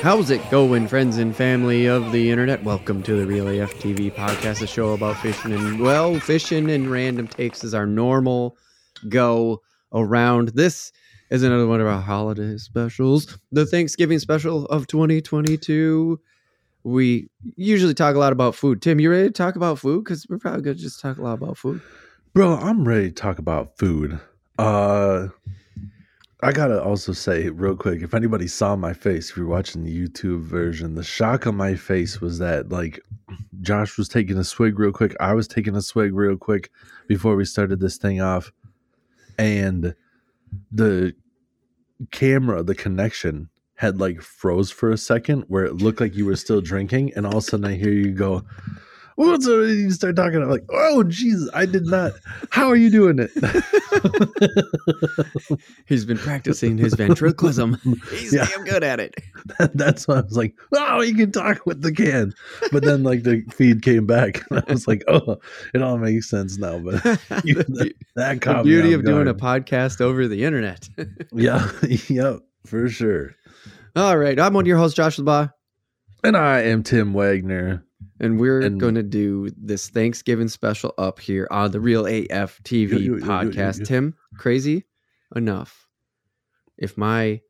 How's it going, friends and family of the internet? Welcome to the Real AF TV podcast, a show about fishing and, well, fishing and random takes is our normal go around. This is another one of our holiday specials, the Thanksgiving special of 2022. We usually talk a lot about food. Tim, you ready to talk about food? Because we're probably going to just talk a lot about food. Bro, I'm ready to talk about food. Uh I gotta also say real quick, if anybody saw my face, if you're watching the YouTube version, the shock on my face was that like Josh was taking a swig real quick. I was taking a swig real quick before we started this thing off. And the camera, the connection had like froze for a second where it looked like you were still drinking, and all of a sudden I hear you go, What's up? You start talking. I'm like, oh, Jesus, I did not. How are you doing it? He's been practicing his ventriloquism. He's Yeah. damn good at it. That's why I was like, oh, you can talk with the can. But then, like, the feed came back, and I was like, oh, it all makes sense now. But you, that, that the beauty off of doing a podcast over the internet. yeah, yep, for sure. All right, I'm one of your hosts, Josh LaBaw, And I am Tim Wagner. And we're And- going to do this Thanksgiving special up here on the Real AF TV Yo, yo, yo, yo, yo, podcast. yo. Tim, crazy enough. If my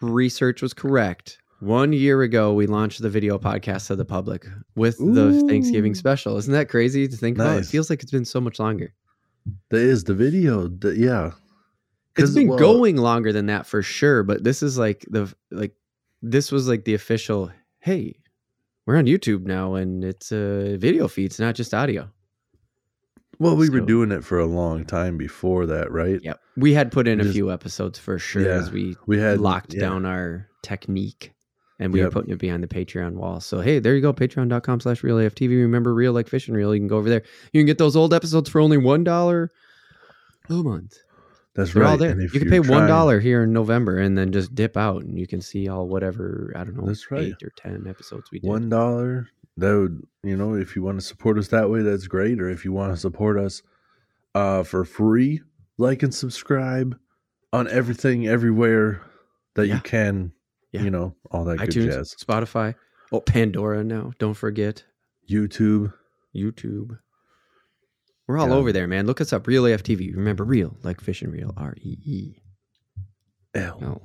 research was correct, one year ago we launched the video podcast to the public with the Thanksgiving special. Isn't that crazy to think about? It feels like it's been so much longer. That is the video. The, yeah, It's been well, going longer than that for sure, but this is like the like this was like the official. Hey, we're on YouTube now, and it's a video feed. It's not just audio. Well, we were doing it for a long time before that, right? Yep, we had put in a few episodes for sure Yeah, as we We had locked yeah. down our technique, and we were putting it behind the Patreon wall. So hey, there you go, Patreon.com/slash Real AFTV. Remember, real like fish and real. You can go over there. You can get those old episodes for only one dollar a month. That's They're right. all there. You can pay one dollar here in November and then just dip out, and you can see all whatever I don't know, That's right. eight or ten episodes we did. one dollar that would you know if you want to support us that way that's great or if you want to support us uh for free like and subscribe on everything everywhere that Yeah. you can Yeah. you know all that good iTunes, jazz Spotify, oh Pandora now. Don't forget youtube YouTube. We're all Yeah. over there, man. Look us up, Real AFTV. Remember, real like fish and real, R E E L. Oh. L.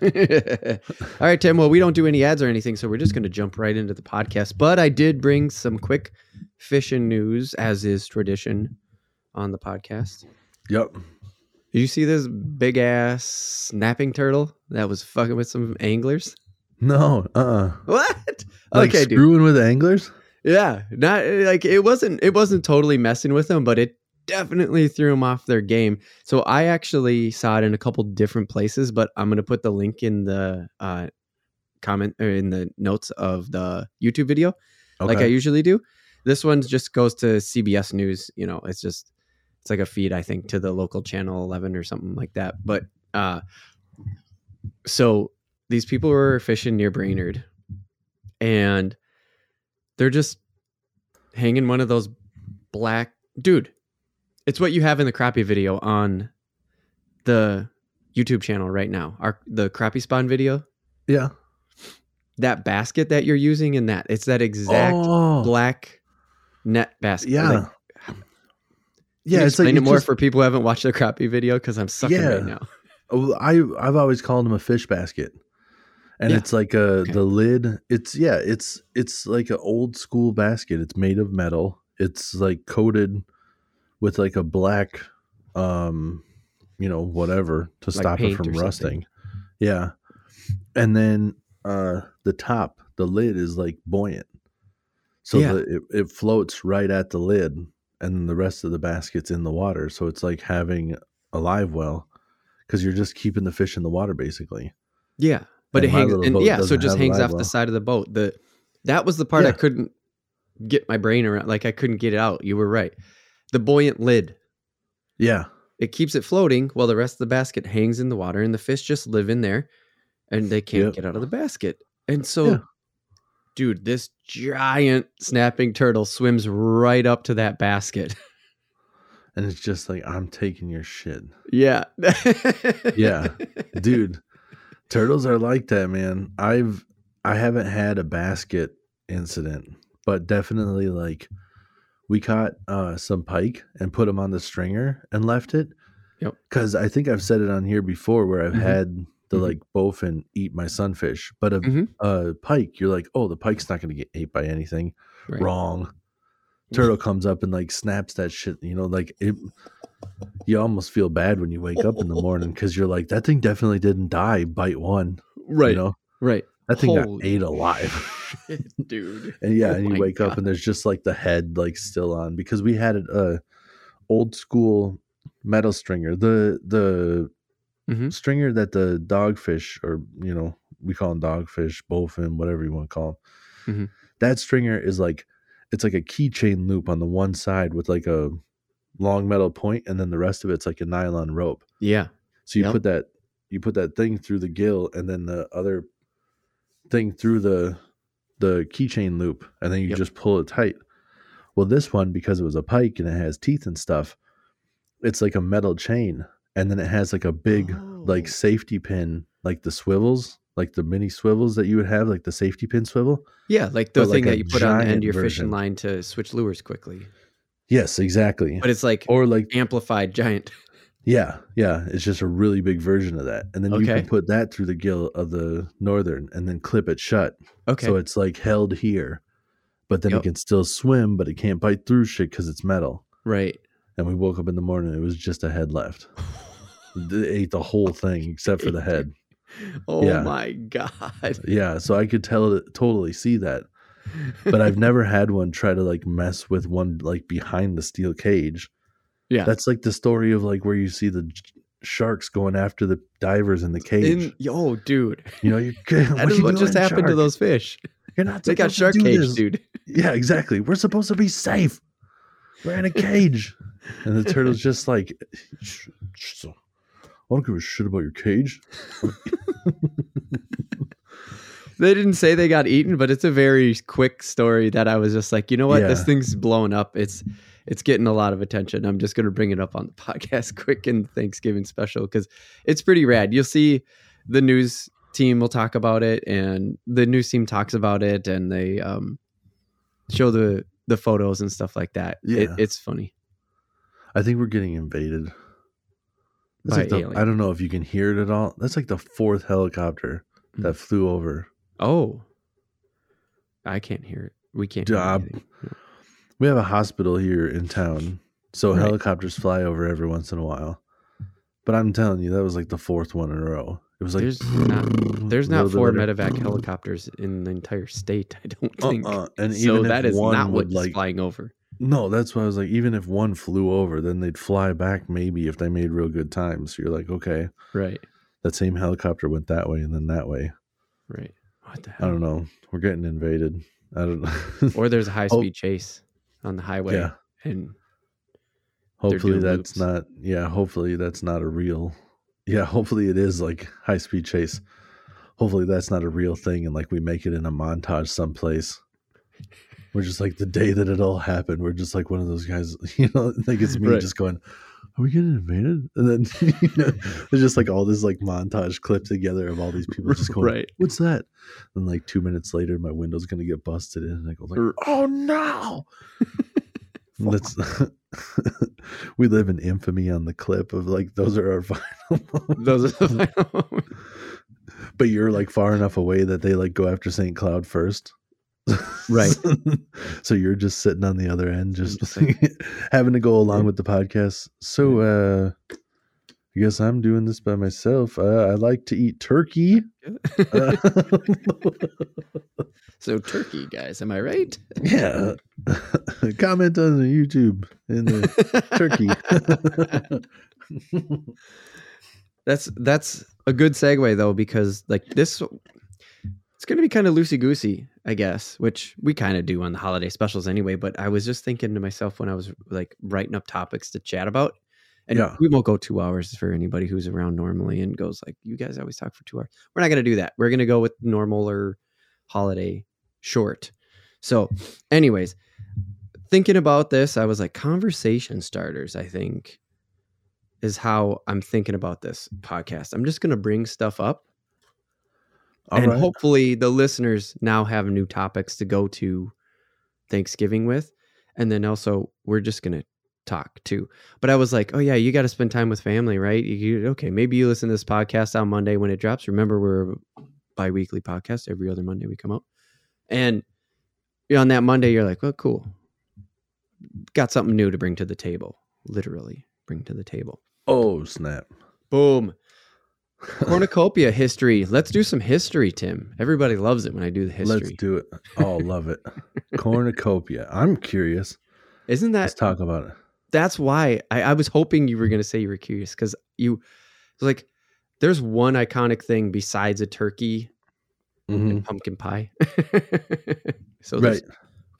All right, Tim. Well, we don't do any ads or anything, so we're just going to jump right into the podcast. But I did bring some quick fishing news, as is tradition on the podcast. yep Did you see this big ass snapping turtle that was fucking with some anglers? no uh-uh What? like okay, dude. screwing with anglers Yeah, not like it wasn't. It wasn't totally messing with them, but it definitely threw them off their game. So I actually saw it in a couple different places, but I'm gonna put the link in the uh, comment or in the notes of the YouTube video, okay like I usually do. This one just goes to CBS News. You know, it's just it's like a feed, I think, to the local channel 11 or something like that. But uh, so these people were fishing near Brainerd, and they're just hanging one of those black dude. It's what you have in the crappie video on the YouTube channel right now. Our the crappie spawn video. yeah That basket that you're using in that it's that exact oh black net basket. yeah Like, yeah it's like explain it more just- for people who haven't watched the crappie video because I'm sucking Yeah. right now. Oh, I I've always called them a fish basket, and Yeah. it's like a Okay. the lid. It's yeah, it's it's like an old school basket. It's made of metal. It's like coated with like a black, um, you know, whatever to Like stop it from or something. rusting. Yeah, and then uh the top, the lid is like buoyant, so Yeah. the, it it floats right at the lid, and the rest of the basket's in the water. So it's like having a live well because you're just keeping the fish in the water basically. Yeah, but And it hangs and yeah, so it just hangs off the side of the boat. The that was the part I couldn't get my brain around. Like I couldn't get it out. You were right. The buoyant lid. Yeah, It keeps it floating while the rest of the basket hangs in the water, and the fish just live in there, and they can't Yep. get out of the basket. And so, Yeah. dude, this giant snapping turtle swims right up to that basket. and it's just like I'm taking your shit, yeah, Yeah. dude. Turtles are like that, man. I've I haven't had a basket incident, but definitely like we caught uh, some pike and put them on the stringer and left it. Yep. Because I think I've said it on here before where I've Mhm. had the Mhm. like bowfin eat my sunfish, but a, Mhm. a pike, you're like, oh, the pike's not going to get ate by anything. Right. Wrong. Turtle comes up and like snaps that shit. You know, like it. You almost feel bad when you wake up in the morning because you're like, that thing definitely didn't die. Bite one, Right. You know, Right. that thing got ate alive. shit, dude. And yeah, Oh and you wake up and there's just like the head like still on because we had a old school metal stringer. The the Mhm. stringer that the dogfish or you know, we call them dogfish, bowfin, whatever you want to call them. Mhm. That stringer is like it's like a keychain loop on the one side with like a long metal point and then the rest of it's like a nylon rope. Yeah. So you Yep. put that you put that thing through the gill and then the other thing through the the keychain loop and then you Yep. just pull it tight. Well, this one because it was a pike and it has teeth and stuff, it's like a metal chain and then it has like a big like Oh. safety pin like the swivels, like the mini swivels that you would have like the safety pin swivel. Yeah, like the But like thing a that you put on the end of your fishing line to switch lures quickly. Yes, exactly. But it's like Or like amplified giant. Yeah, yeah. It's just a really big version of that. And then you can put that through the gill of the northern and then clip it shut. Okay. So it's like held here. But then Yep. it can still swim, but it can't bite through shit because it's metal. right. And we woke up in the morning, it was just a head left. They ate the whole thing except for the head. Oh Yeah. my god. Yeah, so I could tell totally see that. But I've never had one try to like mess with one like behind the steel cage. yeah. That's like the story of like where you see the j- sharks going after the divers in the cage. In, yo, dude. You know, you're That is what just happened to those fish. You're not. They got shark cage, this. dude. Yeah, exactly. We're supposed to be safe. We're in a cage, and the turtle's just like, "Sh- sh- so, I don't give a shit about your cage. They didn't say they got eaten, but it's a very quick story that I was just like, you know what? This thing's blowing up. It's it's getting a lot of attention. I'm just gonna bring it up on the podcast quick in Thanksgiving special because it's pretty rad. You'll see the news team will talk about it and the news team talks about it and they um show the the photos and stuff like that. It, Yeah. it's funny. I think we're getting invaded. Like the. I don't know if you can hear it at all. That's like the fourth helicopter that flew over. Oh. I can't hear it. We can't. We have a hospital here in town, so Right. helicopters fly over every once in a while. But I'm telling you, that was like the fourth one in a row. It was like There's not- There's not four later. medevac helicopters in the entire state. I don't uh-uh. think. Uh-uh. And so even that one not what's like flying over. no, that's why I was like, even if one flew over, then they'd fly back maybe if they made real good time. So you're like, okay, Right. that same helicopter went that way and then that way. Right. What the I don't know. We're getting invaded. I don't know. Or there's a high Oh. speed chase on the highway. yeah. And Hopefully that's loops. not yeah, hopefully that's not a real yeah, hopefully it is like high speed chase. Hopefully that's not a real thing and like we make it in a montage someplace. We're just like the day that it all happened. We're just like one of those guys, you know, like it's me Right. just going, Are we getting invaded? And then you know, there's just like all this like montage clipped together of all these people just going, Right. What's that? And like two minutes later my window's gonna get busted in and I go like, er Oh no. That's we live in infamy on the clip of like those are our final those are the final but you're like far enough away that they like go after St. Cloud first. Right. so you're just sitting on the other end, just, just like- having to go along Yeah. with the podcast. So uh I guess I'm doing this by myself. Uh, I like to eat turkey. Uh, so turkey, guys, am I right? yeah. Comment on the YouTube in the turkey. That's that's a good segue though because like this it's going to be kind of loosey goosey, I guess, which we kind of do on the holiday specials anyway. But I was just thinking to myself when I was like writing up topics to chat about, and Yeah. we won't go two hours for anybody who's around normally and goes like, "You guys always talk for two hours." We're not going to do that. We're going to go with normal or holiday short. So, anyways, thinking about this, I was like, conversation starters. I think is how I'm thinking about this podcast. I'm just going to bring stuff up All and right. hopefully the listeners now have new topics to go to Thanksgiving with. And then also we're just gonna talk too. But I was like, oh yeah, you got to spend time with family, right? You, okay, maybe you listen to this podcast on Monday when it drops. Remember, we're a bi-weekly podcast. Every other Monday we come out, and on that Monday you're like, well, cool, got something new to bring to the table. Literally, bring to the table. oh snap! Boom. Cornucopia history. Let's do some history, Tim. Everybody loves it when I do the history. Let's do it. Oh, love it. Cornucopia. I'm curious. Isn't that Let's talk about it. that's why I, I was hoping you were going to say you were curious because you like there's one iconic thing besides a turkey Mhm. and pumpkin pie. so Right.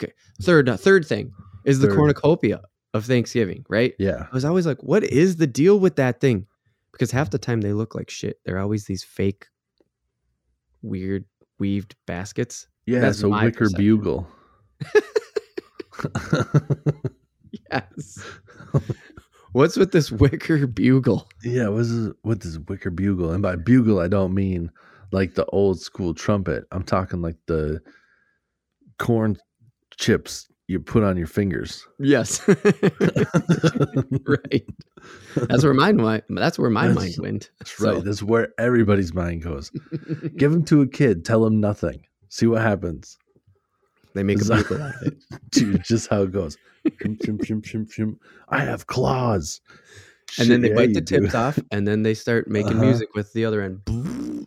Okay. third uh, third thing is the cornucopia of Thanksgiving, right? Yeah. I was always like, what is the deal with that thing? Because half the time they look like shit. They're always these fake, weird weaved baskets. Yeah. That's so my wicker perception. bugle. Yes. What's with this wicker bugle? yeah. What's this, what this wicker bugle? And by bugle, I don't mean like the old school trumpet. I'm talking like the corn chips you put on your fingers. Yes. right. That's where mine went. That's where my That's- mind went. That's right. That's where everybody's mind goes. Give them to a kid. Tell them nothing. See what happens. they make a bugle out of it. Dude, just how it goes. I have claws. And then they Shit, bite the do. tips off, and then they start making Uh-huh. music with the other end,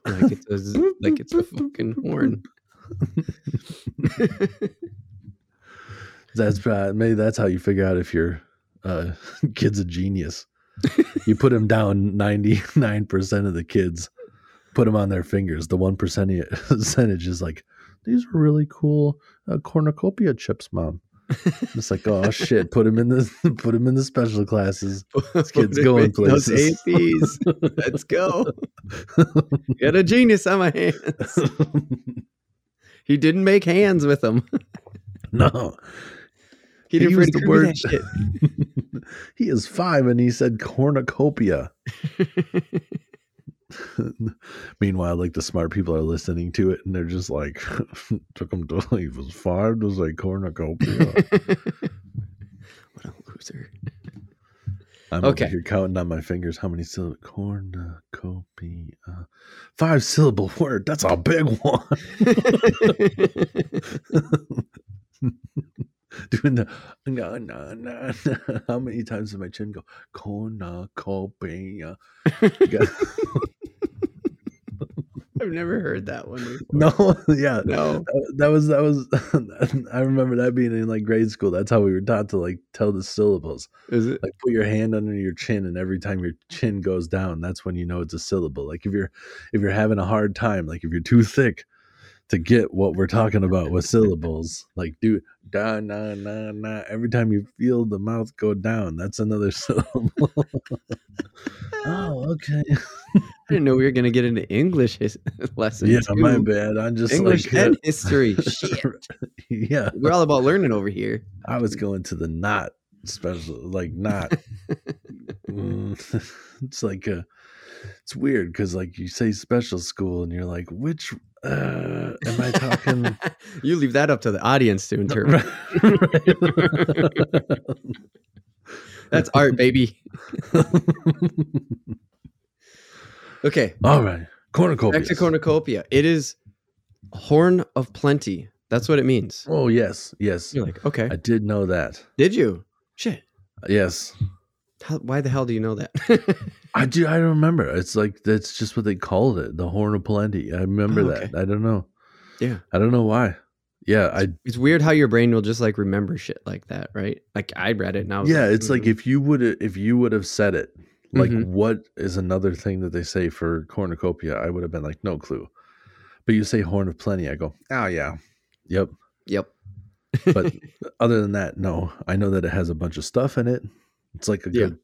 like it's a, like it's a fucking horn. That's uh, maybe that's how you figure out if your uh, kid's a genius. You put him down ninety nine percent of the kids. Put them on their fingers. The one percentage percentage is like, these are really cool uh, cornucopia chips, mom. It's like, oh shit, put him in the put him in the special classes. This kid's going Those places. APs. Let's go. Got a genius on my hands. He didn't make hands with them. no, He didn't the word- he is five and he said cornucopia. Meanwhile, like the smart people are listening to it and they're just like, took him to he was five to say cornucopia. what a loser. I'm Okay. okay. here counting on my fingers how many syllables. Cornucopia. Five syllable word. That's a big one. Doing the no, no, no. How many times did my chin go? Cornucopia. I've never heard that one. Before. No, yeah. No. That- That was that was I remember that being in like grade school. That's how we were taught to like tell the syllables. Is it? Like put your hand under your chin and every time your chin goes down, that's when you know it's a syllable. Like if you're if you're having a hard time, like if you're too thick to get what we're talking about with syllables, like do da na na na every time you feel the mouth go down, that's another syllable. oh, okay. I didn't know we were going to get into English his- lessons. Yeah, too. my bad. I'm just English like and history. Shit. yeah. We're all about learning over here. I was going to the not special, like not. Mm, it's like a, it's weird because like you say special school and you're like, which uh, am I talking? you leave that up to the audience to interpret. That's art, baby. Okay, All right, cornucopia. back to cornucopia. It is horn of plenty. That's what it means. Oh yes, yes. You're like, okay, I did know that. did you? Shit. Yes, How, why the hell do you know that? I do. I remember. It's like that's just what they called it, the horn of plenty. I remember Oh, okay. that. I don't know. yeah. I don't know why. Yeah, I It's weird how your brain will just like remember shit like that, right? Like I read it and I was yeah like, it's like "Mm." if you would if you would have said it like Mhm. what is another thing that they say for cornucopia i would have been like no clue but you say horn of plenty i go oh yeah yep Yep. but other than that no i know that it has a bunch of stuff in it it's like a Yeah. good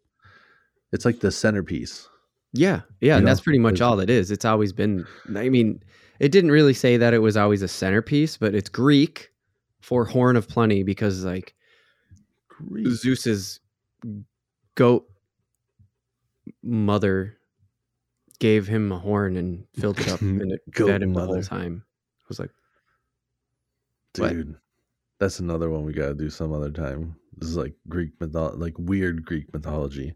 it's like the centerpiece Yeah, yeah, and know, that's pretty much there's- all it is. It's always been. I mean, it didn't really say that it was always a centerpiece, but it's Greek for horn of plenty because like Zeus's goat mother gave him a horn and filled it up and it Goat fed him the whole time. I was like, What? Dude, that's another one we gotta do some other time. This is like Greek mythology, like weird Greek mythology.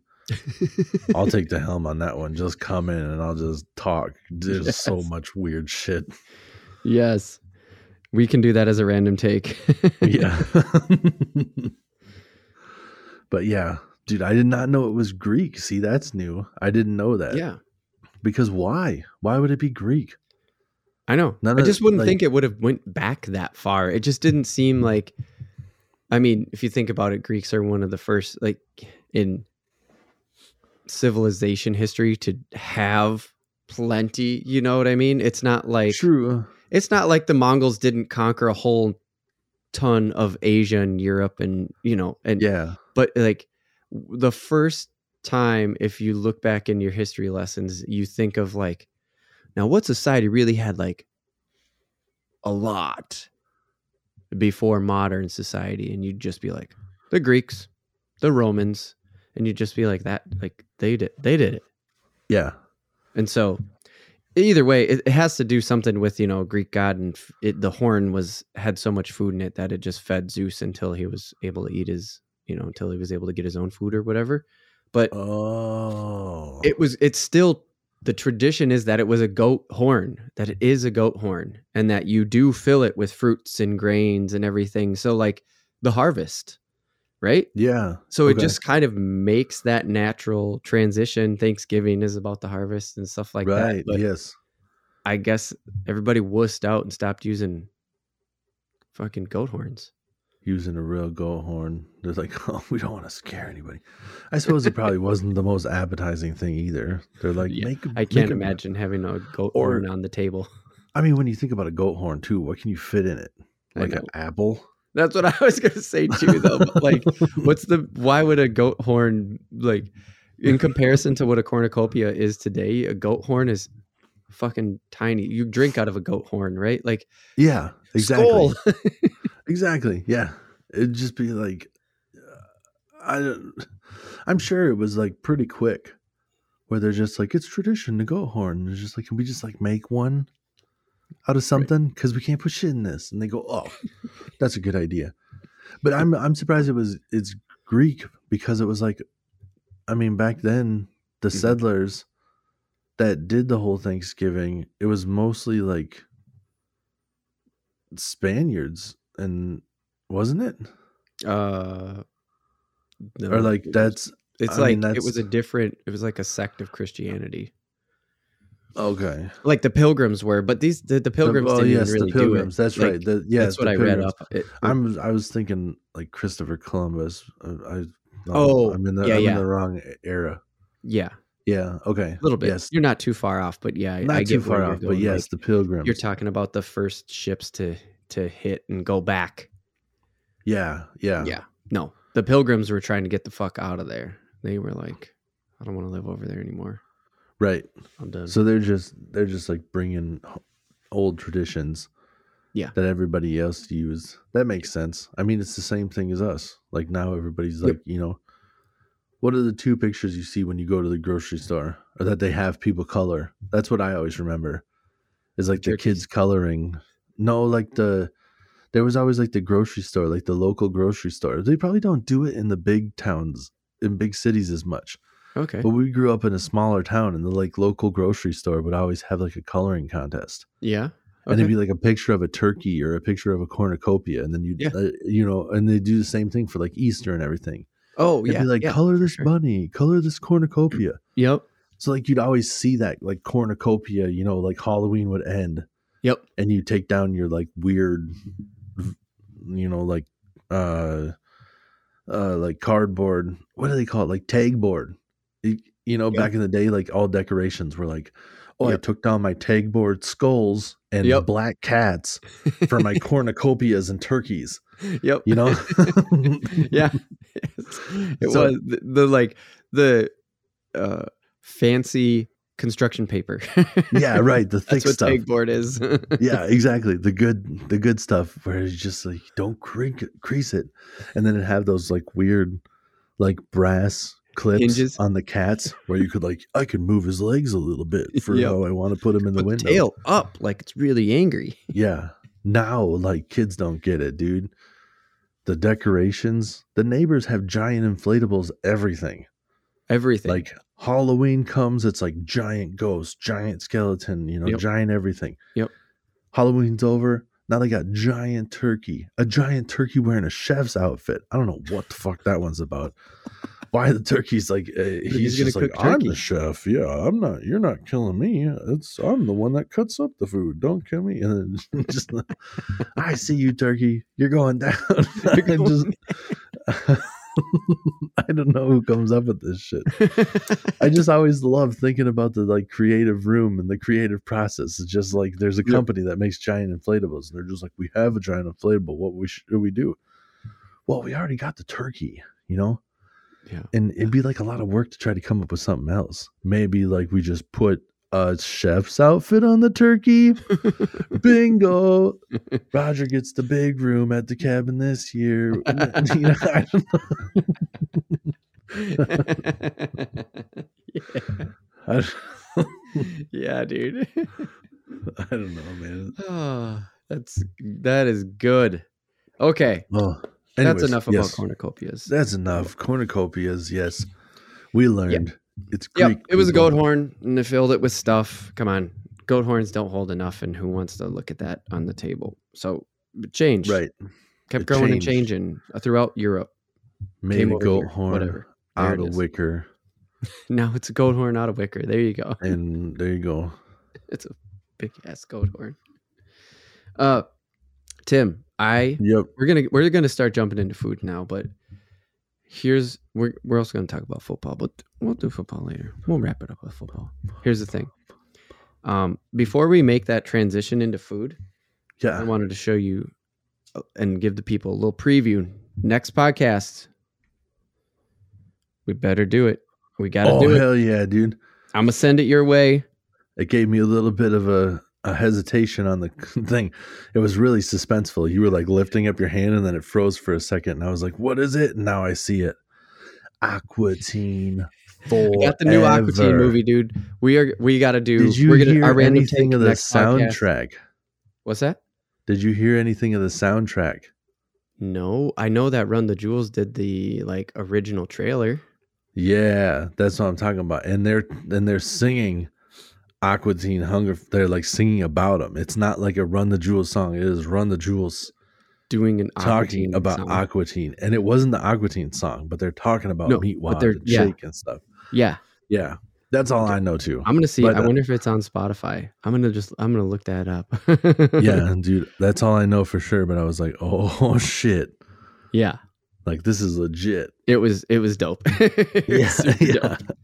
I'll take the helm on that one. Just come in and I'll just talk. There's so much weird shit. yes, we can do that as a random take. Yeah. but yeah, dude, I did not know it was Greek. See, that's new. I didn't know that. yeah, Because why? Why would it be Greek? I know. None I of- just wouldn't like- think it would have went back that far. It just didn't seem like. I mean, if you think about it, Greeks are one of the first, like in civilization history, to have plenty. You know what I mean? It's not like True. it's not like the Mongols didn't conquer a whole ton of Asia and Europe and you know and Yeah. but like the first time if you look back in your history lessons you think of like now what society really had like a lot before modern society and you'd just be like the Greeks the Romans and you'd just be like that like they did they did it Yeah. and so, either way, it, it has to do something with you know Greek god, and it, the horn was had so much food in it that it just fed Zeus until he was able to eat his you know until he was able to get his own food or whatever. But Oh. it was it's still the tradition is that it was a goat horn, that it is a goat horn, and that you do fill it with fruits and grains and everything. So like the harvest, right? yeah. So it just kind of makes that natural transition. Thanksgiving is about the harvest and stuff like that. right. Yes. I guess everybody wussed out and stopped using fucking goat horns. Using a real goat horn. They're like, oh, we don't want to scare anybody. I suppose it probably wasn't the most appetizing thing either. They're like, Yeah, make. I can't a- imagine having a goat Or- horn on the table. I mean, when you think about a goat horn too, what can you fit in it? Like an apple? That's what I was gonna say too, though. Like, what's the? Why would a goat horn like, in comparison to what a cornucopia is today? A goat horn is fucking tiny. You drink out of a goat horn, right? Like yeah, exactly. Exactly. Yeah. It'd just be like, I I'm sure it was like pretty quick where they're just like, it's tradition to go horn. And it's just like, can we just like make one out of something? Cause we can't put shit in this. And they go, oh, that's a good idea. But I'm, I'm surprised it was, it's Greek because it was like, I mean, back then the Mhm. settlers that did the whole Thanksgiving, it was mostly like Spaniards and wasn't it? Uh, no, or like it that's It's I like mean, it was a different. It was like a sect of Christianity, okay. like the Pilgrims were. But these the, the Pilgrims oh didn't yes, really the pilgrims. do it. That's Like, right. The, yeah, that's what the I read up. It, I'm I was thinking like Christopher Columbus. Uh, I no, Oh, I'm in the yeah, I'm yeah. in the wrong era. yeah, Yeah. Okay. a little bit. Yes. You're not too far off, but yeah, I- Not I too get far off, but yes, like, the pilgrims. you're talking about the first ships to to hit and go back. yeah. Yeah. Yeah, no, the Pilgrims were trying to get the fuck out of there. They were like, I don't want to live over there anymore. Right. I'm done. So they're just they're just like bringing old traditions. Yeah. That everybody else used. That makes sense. I mean, it's the same thing as us. Like now, everybody's Yep. like, you know, what are the two pictures you see when you go to the grocery store, or that they have people color? That's what I always remember. Is like the kids coloring. No, like the there was always like the grocery store, like the local grocery store. They probably don't do it in the big towns, in big cities as much. okay, But we grew up in a smaller town, and the like local grocery store would always have like a coloring contest, yeah, and it'd be like a picture of a turkey or a picture of a cornucopia, and then you, Yeah. uh, you know, and they do the same thing for like Easter and everything. oh It'd yeah, be like yeah, color this sure. bunny, color this cornucopia. yep, So like you'd always see that like cornucopia, you know, like Halloween would end, yep, and you take down your like weird, you know, like uh, uh, like cardboard. What do they call it? Like tag board. You, you know, Yeah. back in the day, like all decorations were like, oh, I took down my tag board skulls and Yep. black cats for my cornucopias and turkeys. yep. You know, yeah, it So- was the, the like the uh fancy construction paper. yeah, right. The thick That's what stuff. pegboard is. yeah, exactly. The good, the good stuff where it's just like don't creak, crease it, and then it have those like weird, like brass clips Hinges. on the cats where you could like I could move his legs a little bit for Yep. how I want to put him in the Put the window. tail up like it's really angry. Yeah. Now, like kids don't get it, dude. The decorations, the neighbors have giant inflatables, everything. Everything. Like Halloween comes, it's like giant ghost, giant skeleton, you know, Yep. giant everything. Yep. Halloween's over. Now they got giant turkey, a giant turkey wearing a chef's outfit. I don't know what the fuck that one's about. Why the turkey's like uh, he's, he's gonna just like cook I'm the chef. Yeah, I'm not. You're not killing me. It's I'm the one that cuts up the food. Don't kill me. And then just I see you, turkey. You're going down. I going just I don't know who comes up with this shit. I just always love thinking about the like creative room and the creative process. It's just like there's a company that makes giant inflatables, and they're just like, we have a giant inflatable. What we should we do? Well, we already got the turkey, you know. Yeah. And it'd be like a lot of work to try to come up with something else. Maybe like we just put a chef's outfit on the turkey. Bingo! Roger gets the big room at the cabin this year. you know, I don't yeah. I, yeah, dude. I don't know, man. oh, that's that is good. Okay, Oh, that's enough about yes. cornucopias. That's enough. Cornucopias, yes. We learned. It's Yep, it was a goat horn, and they filled it with stuff. Come on, goat horns don't hold enough, and who wants to look at that on the table? So change. Right. Kept it growing and changing throughout Europe. Made a goat here, horn whatever. Out of wicker. Now it's a goat horn out of wicker. There you go. And there you go. It's a big ass goat horn. Uh, Tim, I Yep. we're gonna we're gonna start jumping into food now, but here's we're we're also gonna talk about football, but we'll do football later. We'll wrap it up with football. Here's the thing. Um, before we make that transition into food, yeah, I wanted to show you uh, and give the people a little preview. Next podcast, we better do it. We got to Oh, do it. hell yeah, dude. I'm gonna send it your way. It gave me a little bit of a, a hesitation on the thing. It was really suspenseful. You were like lifting up your hand and then it froze for a second. And I was like, what is it? And now I see it. Aqua Teen. I got the new Aqua Teen movie, dude. We are we got to do. Did you we're gonna, hear our random anything of the next podcast. soundtrack? What's that? Did you hear anything of the soundtrack? No, I know that Run the Jewels did the like original trailer. Yeah, that's what I'm talking about. And they're and they're singing Aqua Teen Hunger. They're like singing about them. It's not like a Run the Jewels song. It is Run the Jewels doing an talking Aqua Teen about song. Aqua Teen. And it wasn't the Aqua Teen song, but they're talking about No, Meat but Wad they're- and yeah. Shake and stuff. yeah, Yeah, that's all I know too. I'm gonna see. But, I uh, wonder if it's on Spotify. I'm gonna just. I'm gonna look that up. yeah, dude, that's all I know for sure. But I was like, oh shit, yeah. like this is legit. It was. It was dope. It was Yeah, yeah. dope.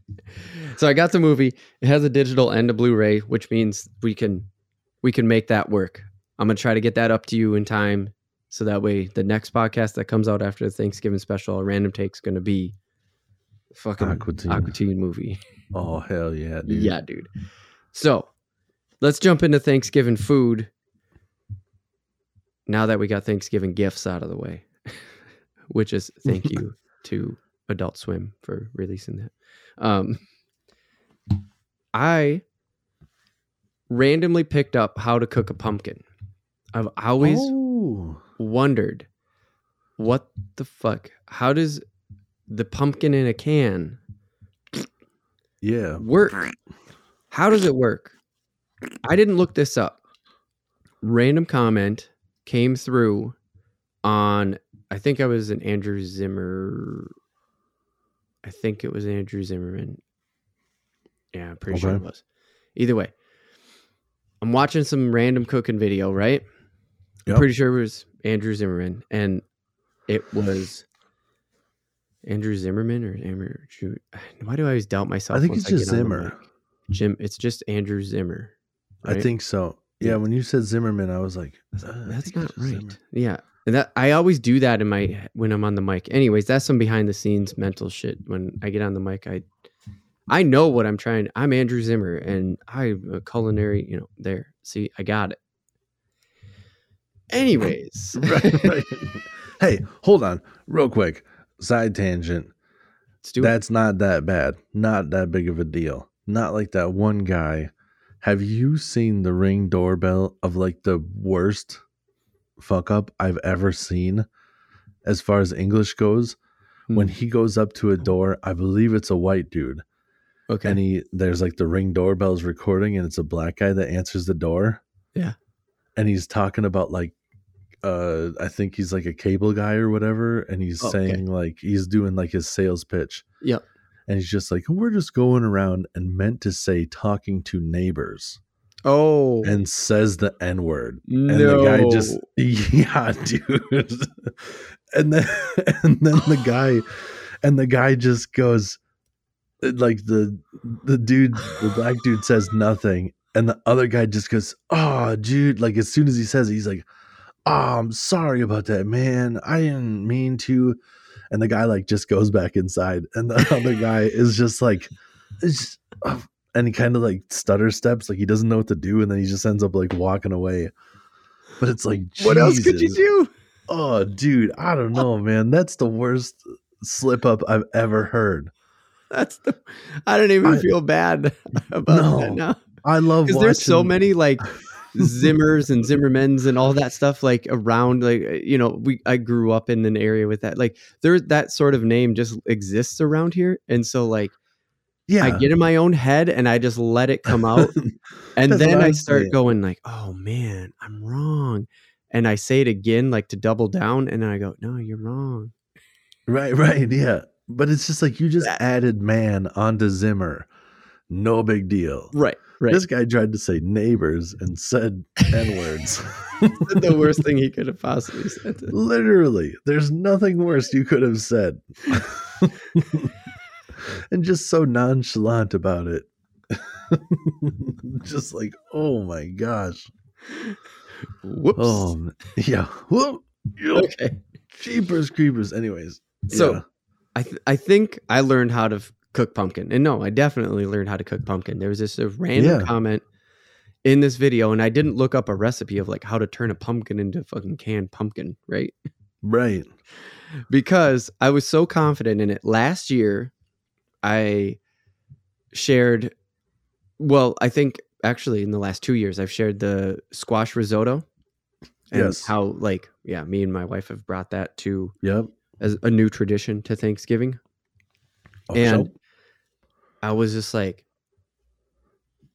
So I got the movie. It has a digital and a Blu-ray, which means we can we can make that work. I'm gonna try to get that up to you in time, so that way the next podcast that comes out after the Thanksgiving special, a random take's gonna be fucking Aqua Teen. Aquatine movie. Oh hell yeah, dude. Yeah, dude. So let's jump into Thanksgiving food. Now that we got Thanksgiving gifts out of the way, which is thank you to Adult Swim for releasing that. Um, I randomly picked up how to cook a pumpkin. I've always Oh. wondered what the fuck? How does the pumpkin in a can Yeah. work? How does it work? I didn't look this up. Random comment came through on I think I was an Andrew Zimmer I think it was Andrew Zimmerman. Yeah, I'm pretty sure it was. Either way. I'm watching some random cooking video, right? I'm pretty sure it was Andrew Zimmerman and it was Andrew Zimmerman or Amber Why do I always doubt myself? I think it's just on the Zimmer. Jim, it's just Andrew Zimmer. I think so. Yeah, when you said Zimmerman, I was like, uh, I that's not right. Zimmer. Yeah, and that I always do that in my when I'm on the mic. Anyways, that's some behind the scenes mental shit. When I get on the mic, I I know what I'm trying. I'm Andrew Zimmer, and I'm a culinary. You know, there. See, I got it. Anyways, right, right. hey, hold on, real quick. Side tangent. It. That's not that bad. Not that big of a deal. Not like that one guy. Have you seen the ring doorbell of like the worst fuck up I've ever seen as far as English goes? When Hmm. he goes up to a door, I believe it's a white dude. Okay. And he there's like the ring doorbell's recording and it's a black guy that answers the door. Yeah. And he's talking about like uh I think he's like a cable guy or whatever and he's Oh, okay. saying like he's doing like his sales pitch Yep. and he's just like we're just going around and meant to say talking to neighbors Oh. and says the n word No. and the guy just yeah dude and then and then the guy and the guy just goes like the the dude the black dude says nothing and the other guy just goes oh dude like as soon as he says it he's like oh i'm sorry about that man. I didn't mean to. And the guy like just goes back inside and the other guy is just like it's oh, uh, and he kind of like stutter steps like he doesn't know what to do and then he just ends up like walking away. But it's like what else could you do? oh dude i don't know man. That's the worst slip up i've ever heard That's the. I don't even I- feel bad about No. that now i love because there's so many like Zimmers and Zimmermans and all that stuff like around like uh, you know we I grew up in an area with that like there that sort of name just exists around here and so like yeah I get in my own head and I just let it come out and then I I'm start saying. going like oh man I'm wrong and I say it again like to double down and then I go no you're wrong right right yeah but it's just like you just That- added man onto zimmer. No big deal. Right right. This guy tried to say neighbors and said n words the worst thing he could have possibly said literally there's nothing worse you could have said. And just so nonchalant about it. Just like oh my gosh. Whoops. Oh yeah Whoa. Yup. okay. Jeepers creepers. Anyways So yeah. I th- I think I learned how to f- cook pumpkin, and no, I definitely learned how to cook pumpkin. There was this a random Yeah. comment in this video, and I didn't look up a recipe of like how to turn a pumpkin into fucking canned pumpkin, right? right Because I was so confident in it. Last year, I shared. Well, I think actually in the last two years, I've shared the squash risotto. And Yes. how like yeah, me and my wife have brought that to yep as a new tradition to Thanksgiving. Oh, and so- I was just like,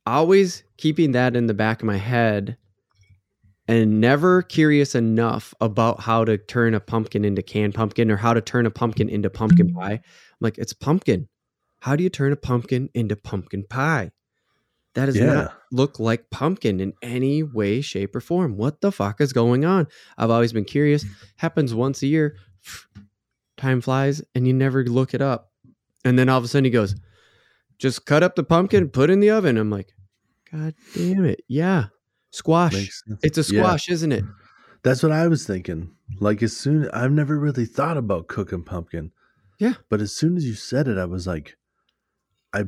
always keeping that in the back of my head and never curious enough about how to turn a pumpkin into canned pumpkin or how to turn a pumpkin into pumpkin pie. I'm like, it's pumpkin. How do you turn a pumpkin into pumpkin pie? That does Yeah. not look like pumpkin in any way, shape, or form. What the fuck is going on? I've always been curious. Happens once a year. Time flies and you never look it up. And then all of a sudden he goes, just cut up the pumpkin, put it in the oven. I'm like, God damn it. Yeah. Squash. It's a Yeah. squash, isn't it? That's what I was thinking. Like as soon I've never really thought about cooking pumpkin. Yeah. But as soon as you said it, I was like, I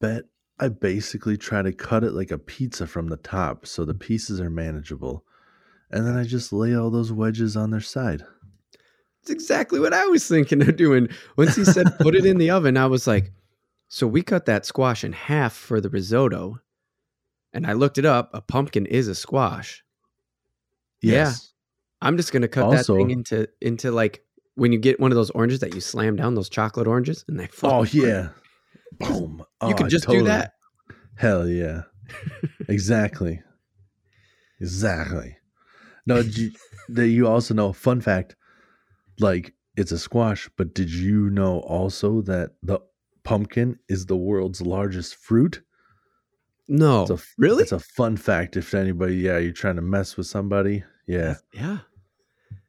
bet I basically try to cut it like a pizza from the top so the pieces are manageable. And then I just lay all those wedges on their side. It's exactly what I was thinking of doing. Once he said put it in the oven, I was like, so we cut that squash in half for the risotto. And I looked it up. A pumpkin is a squash. Yeah. Yes. I'm just gonna cut Also- that thing into into like when you get one of those oranges that you slam down, those chocolate oranges, and they fall. Oh yeah. Boom. You Oh, could I just do that. Hell yeah. exactly. Exactly. No, you, that you also know, fun fact, like it's a squash, but did you know also that the pumpkin is the world's largest fruit? No, It's a, really? It's a fun fact if anybody, yeah, you're trying to mess with somebody. Yeah. yeah.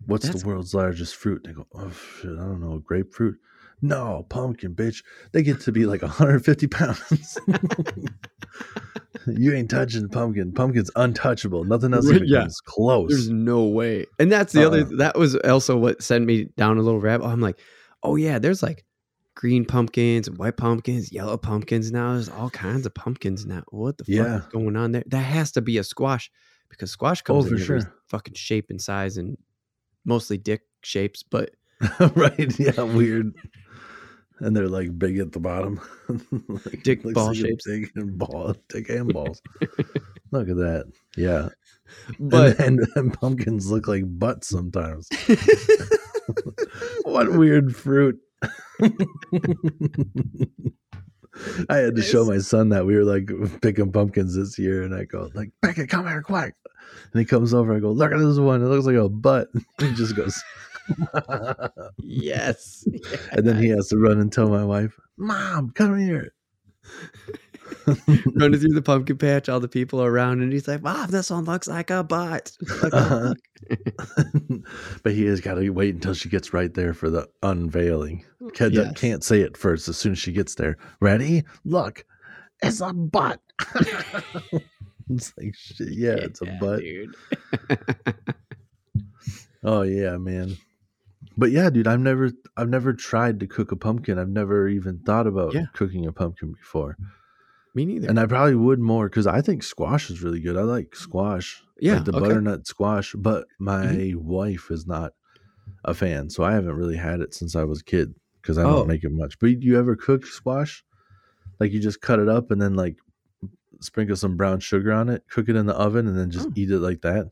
What's that's- the world's largest fruit? They go, oh, shit, I don't know, grapefruit. No, pumpkin, bitch. They get to be like 150 pounds. you ain't touching pumpkin. Pumpkin's untouchable. Nothing else even Yeah. comes close. There's no way. And that's the other Uh-uh. that was also what sent me down a little rabbit. I'm like, oh yeah, there's like green pumpkins, white pumpkins, yellow pumpkins now. There's all kinds of pumpkins now. What the fuck is going on there? That has to be a squash because squash oh, comes Oh, in every sure. fucking shape and size and mostly dick shapes, but right? Yeah, weird. And they're like big at the bottom. like, Dick ball like a shapes. Big and ball, dick and balls. Look at that. Yeah. But and, and pumpkins look like butts sometimes. what weird fruit. I had to show my son that we were like picking pumpkins this year, and I go like, "Beckett, come here, quick!" And he comes over. I go, "Look at this one. It looks like a butt." he just goes, yes. and then he has to run and tell my wife, "Mom, come here." running through the pumpkin patch, all the people around, and he's like, "Mom, this one looks like a butt." Like, Uh-huh. but he has got to wait until she gets right there for the unveiling. Can't, Yes. can't say it first. As soon as she gets there, ready? Look, it's a butt. it's like shit. Yeah, it's a butt. dude. Oh yeah, man. But yeah, dude, I've never, I've never tried to cook a pumpkin. I've never even thought about Yeah. cooking a pumpkin before, Me neither. and I probably would more because I think squash is really good. I like squash. yeah, like the okay. Mm-hmm. butternut squash, but my wife is not a fan, so I haven't really had it since I was a kid because I Oh. don't make it much. But you ever cook squash? Like you just cut it up and then like sprinkle some brown sugar on it, cook it in the oven, and then just Oh. eat it like that.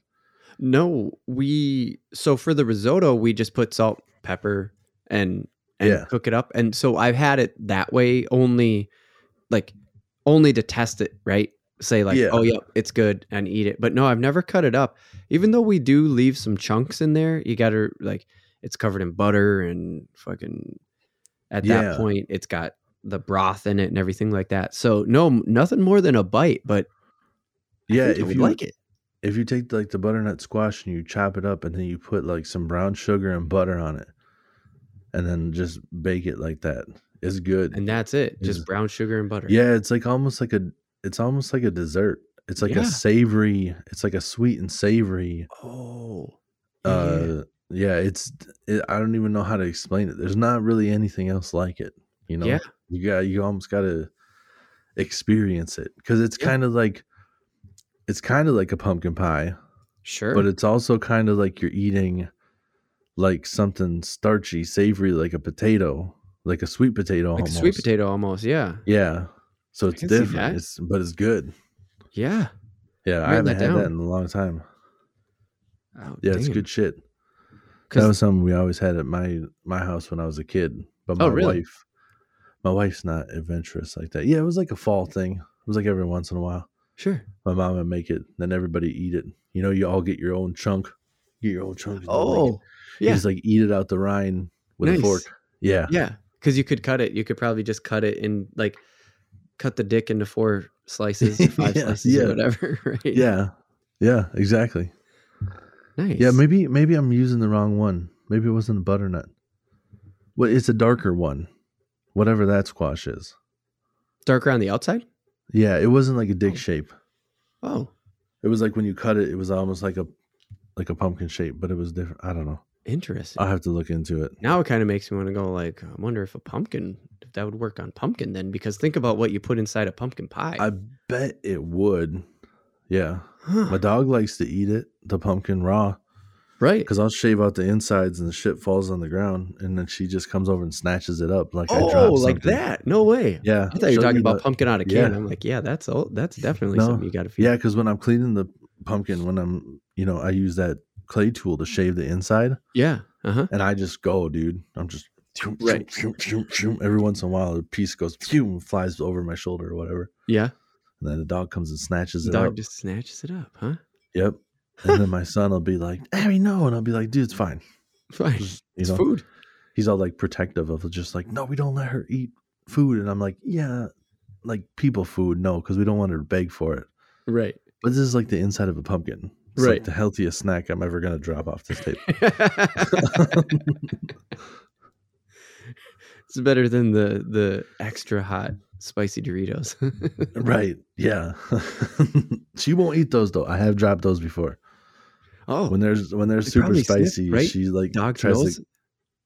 No, we so for the risotto we just put salt, pepper, and and Yeah. cook it up. And so I've had it that way only, like only to test it, right? Say like, Yeah. oh yeah, it's good, and eat it. But no, I've never cut it up. Even though we do leave some chunks in there, you got to like it's covered in butter and fucking. At Yeah. that point, it's got the broth in it and everything like that. So no, nothing more than a bite, but Yeah, if you like it. If you take like the butternut squash and you chop it up and then you put like some brown sugar and butter on it, and then just bake it like that, it's good. and that's it. Is- Just brown sugar and butter. Yeah, it's like almost like a it's almost like a dessert. It's like Yeah. a savory, it's like a sweet and savory Oh. uh yeah, it's it, I don't even know how to explain it. There's not really anything else like it, you know. Yeah. You got you almost got to experience it cuz it's Yeah. kind of like it's kind of like a pumpkin pie, Sure. but it's also kind of like you're eating like something starchy, savory like a potato, like a sweet potato like almost. sweet potato almost. Yeah. Yeah. So it's different. It's but it's good. Yeah. Yeah, I haven't that had that in a long time. Oh, Yeah, it's good shit. That was something we always had at my my house when I was a kid. But my Oh, really? wife, my wife's not adventurous like that. Yeah, it was like a fall thing. It was like every once in a while. Sure. My mom would make it, then everybody eat it. You know, you all get your own chunk. Get your own chunk. then, like, Oh, yeah, just like eat it out the rind with Nice. a fork. Yeah, yeah. Because you could cut it. You could probably just cut it in like cut the dick into four slices, or five Yeah, slices, yeah. or whatever. Right. yeah, yeah, exactly. Nice. Yeah, maybe maybe I'm using the wrong one. Maybe it wasn't a butternut. Well, it's a darker one, whatever that squash is. darker on the outside. Yeah, it wasn't like a dick Oh. shape. Oh, It was like when you cut it, it was almost like a like a pumpkin shape, but it was different. I don't know. interesting. I'll have to look into it. now it kind of makes me want to go like, I wonder if a pumpkin, if that would work on pumpkin then, because think about what you put inside a pumpkin pie. I bet it would. Yeah, Huh. my dog likes to eat it, the pumpkin raw, right. because I'll shave out the insides and the shit falls on the ground, and then she just comes over and snatches it up like I Oh, dropped like something. that? No way. Yeah, I thought you were talking about the- pumpkin out of can. yeah. I'm like, yeah, that's oh, that's definitely No. something you got to feel. Yeah, because when I'm cleaning the pumpkin, when I'm you know I use that clay tool to shave the inside, Yeah. Uh huh. and I just go, dude. I'm just Right. Every once in a while, a piece goes phew, and flies over my shoulder or whatever, Yeah. and then the dog comes and snatches The it dog up. just snatches it up, huh? Yep. And then my son will be like, "Harry, no," and I'll be like, "Dude, it's fine." Fine. Just, you It's know, food. he's all like protective of just like, "No, we don't let her eat food," and I'm like, "Yeah, like people food, no, because we don't want her to beg for it." Right. But this is like the inside of a pumpkin. It's Right. like the healthiest snack I'm ever gonna drop off this table. it's better than the the extra hot spicy Doritos. right? Yeah. she won't eat those though. I have dropped those before. Oh, When there's when they're They super probably sniff, spicy, right? she like dog tries nose. to.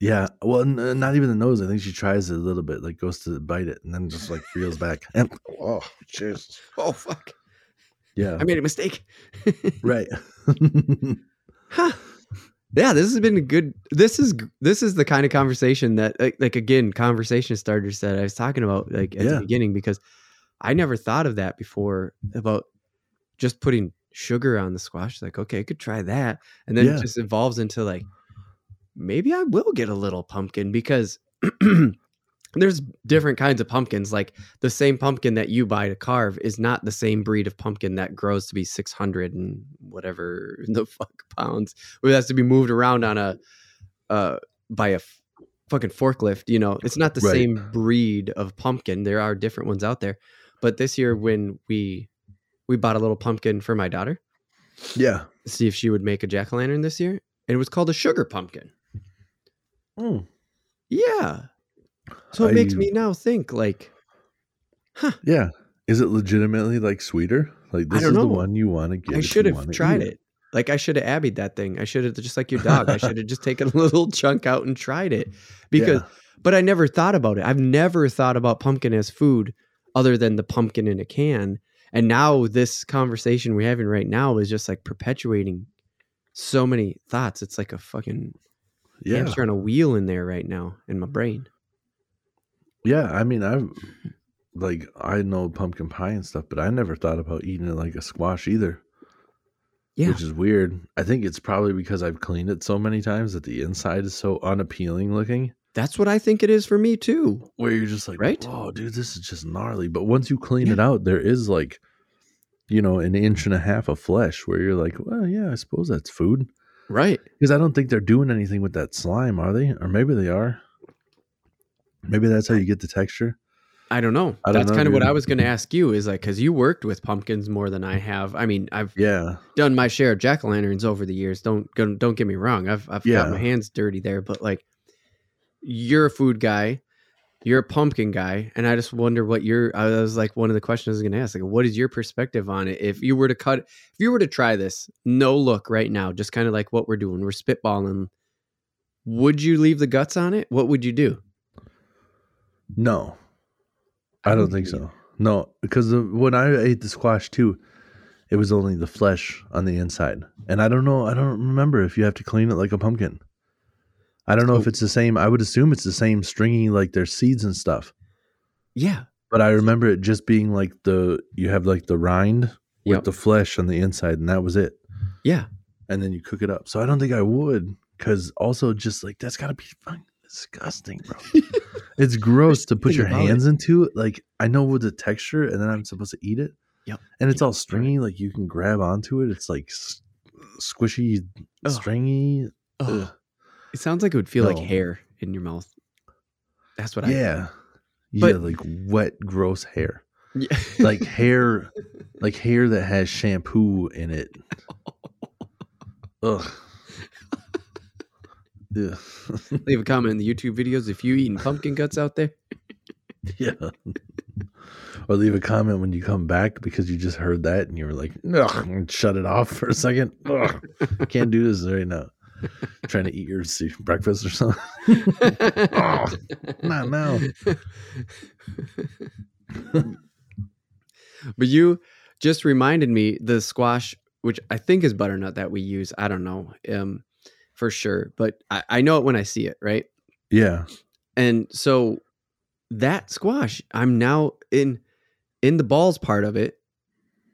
Yeah, well, n- uh, not even the nose. I think she tries it a little bit, like goes to bite it, and then just like reels back. And, oh, Jesus! Oh fuck! Yeah, I made a mistake. right. huh. yeah, this has been a good. This is this is the kind of conversation that like, like again conversation starters that I was talking about like at Yeah. the beginning because I never thought of that before about just putting sugar on the squash. Like, okay, I could try that, and then Yeah. it just evolves into like maybe I will get a little pumpkin because there's different kinds of pumpkins. Like the same pumpkin that you buy to carve is not the same breed of pumpkin that grows to be 600 and whatever the fuck pounds. It has to be moved around on a uh by a f- fucking forklift. You know, it's not the Right. same breed of pumpkin. There are different ones out there. But this year, when we we bought a little pumpkin for my daughter, Yeah. see if she would make a jack o' lantern this year, and it was called a sugar pumpkin. Mm. Yeah. So it makes me now think like, huh. Yeah. Is it legitimately like sweeter? Like this is the one you want to get. I should have tried eat it. Like I should have abbied that thing. I should have just like your dog. I should have just taken a little chunk out and tried it because. Yeah. But I never thought about it. I've never thought about pumpkin as food other than the pumpkin in a can. And now this conversation we're having right now is just like perpetuating so many thoughts. It's like a fucking yeah. hamster on a wheel in there right now in my brain. Yeah, I mean, I've like I know pumpkin pie and stuff, but I never thought about eating it like a squash either. Yeah. Which is weird. I think it's probably because I've cleaned it so many times that the inside is so unappealing looking. That's what I think it is for me too. Where you're just like, Right? "Whoa, dude, this is just gnarly." But once you clean Yeah. it out, there is like, you know, an inch and a half of flesh where you're like, "Well, yeah, I suppose that's food." Right. Because I don't think they're doing anything with that slime, are they? Or maybe they are. Maybe that's how you get the texture. I don't know. I don't That's know, kind of what. I was going to ask you is like, because you worked with pumpkins more than I have. I mean, I've Yeah, done my share of jack o' lanterns over the years. Don't don't don't get me wrong. I've I've got my hands dirty there, but like, you're a food guy, you're a pumpkin guy, and I just wonder what your. I was like one of the questions I was going to ask. Like, what is your perspective on it? If you were to cut, if you were to try this, no look right now, just kind of like what we're doing, we're spitballing. Would you leave the guts on it? What would you do? no, I don't think so. No, because when I ate the squash too, it was only the flesh on the inside, and I don't know. I don't remember if you have to clean it like a pumpkin. I don't know if it's the same. I would assume it's the same stringy, like their seeds and stuff. Yeah. But I remember it just being like the you have like the rind with Yep. the flesh on the inside, and that was it. Yeah. And then you cook it up. So I don't think I would, because also just like that's got to be fucking disgusting, bro. it's gross to put your about it. hands into it. Like I know with the texture, and then I'm supposed to eat it. Yep. And it's Yep. all stringy. Like you can grab onto it. It's like s- squishy, Ugh. stringy. Ugh. Ugh. It sounds like it would feel like hair in your mouth. That's what I. Yeah. But- yeah, like wet, gross hair. Yeah. Like hair, like hair that has shampoo in it. Ugh. Yeah. Leave a comment in the YouTube videos if you eating pumpkin guts out there. yeah. Or leave a comment when you come back because you just heard that and you were like, Ugh, shut it off for a second. Ugh, I can't do this right now. Trying to eat your se- breakfast or something. Oh, not now. but you just reminded me the squash, which I think is butternut that we use. I don't know, um, for sure, but I, I know it when I see it, right? Yeah. And so that squash, I'm now in in the balls part of it.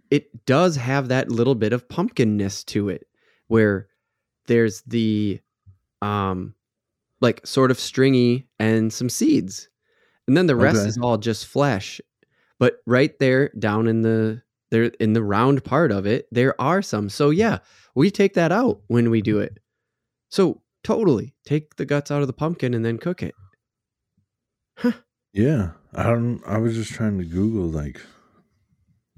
It does have that little bit of pumpkinness to it, where there's the um like sort of stringy and some seeds. And then the rest Okay. is all just flesh. But right there down in the there in the round part of it, there are some. So yeah, we take that out when we do it. So totally take the guts out of the pumpkin and then cook it. Yeah. I don't I was just trying to Google like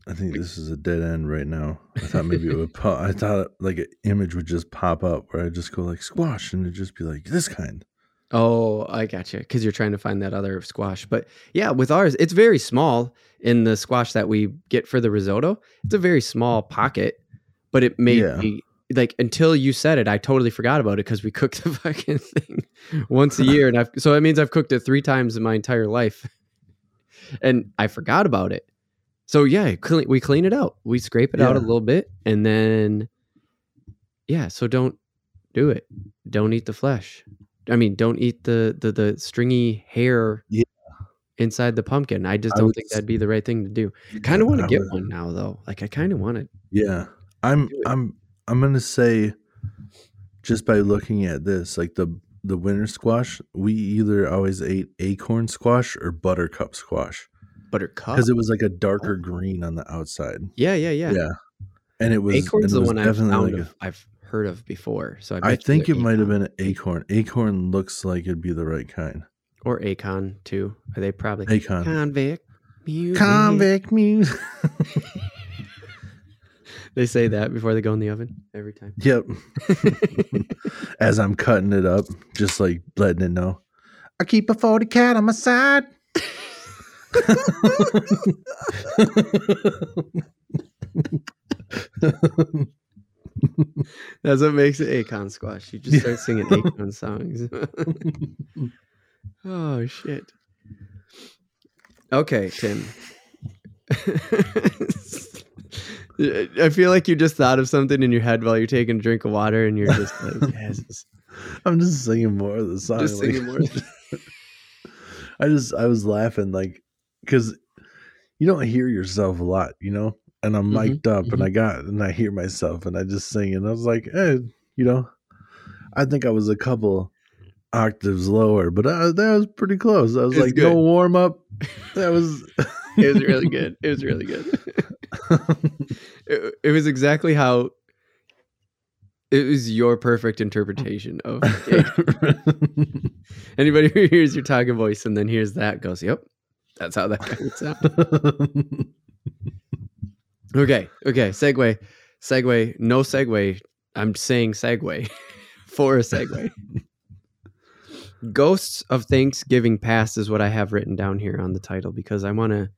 I think this is a dead end right now. I thought maybe it would pop I thought like an image would just pop up where I just go like squash and it'd just be like this kind. Oh, I gotcha. Because you're trying to find that other squash. But yeah, with ours, it's very small in the squash that we get for the risotto. It's a very small pocket, but it made Yeah. me like until you said it, I totally forgot about it because we cook the fucking thing once a year, and I've so it means I've cooked it three times in my entire life, and I forgot about it. So yeah, clean, we clean it out. We scrape it out a little bit, and then yeah. So don't do it. Don't eat the flesh. I mean, don't eat the the, the stringy hair Yeah. inside the pumpkin. I just don't would think that'd be the right thing to do. Kind of want to get would- one now though. Like I kind of want it. Yeah. I'm. I'm I'm gonna say just by looking at this, like the the winter squash, we either always ate acorn squash or buttercup squash. Buttercup. Because it was like a darker green on the outside. Yeah, yeah, yeah. Yeah. And it was Acorn's it the was one I've like of, I've heard of before. So I, I think it might have been an acorn. Acorn looks like it'd be the right kind. or Akon too. Are they probably Acorn. convict music? Convict music. They say that before they go in the oven every time. yep. As I'm cutting it up, just like letting it know. I keep a 40 cat on my side. That's what makes it Akon squash. You just start singing Akon songs. oh shit. Okay, Tim. I feel like you just thought of something in your head while you're taking a drink of water, and you're just like, yes, I'm just singing more of the song. just like- singing more. I just I was laughing like because you don't hear yourself a lot, you know. And I'm Mhm, mic'd up, and mhm. I got and I hear myself, and I just sing, and I was like, eh, you know, I think I was a couple octaves lower, but uh, that was pretty close. I was It's like, good. no warm up. That was It was really good. It was really good. it, it was exactly how. It was your perfect interpretation of anybody who hears your talking voice and then hears that goes, "Yep, that's how that would sound." Okay, okay. Segue, segue. No segue. I'm saying segue for a segue. Ghosts of Thanksgiving Past is what I have written down here on the title because I want to,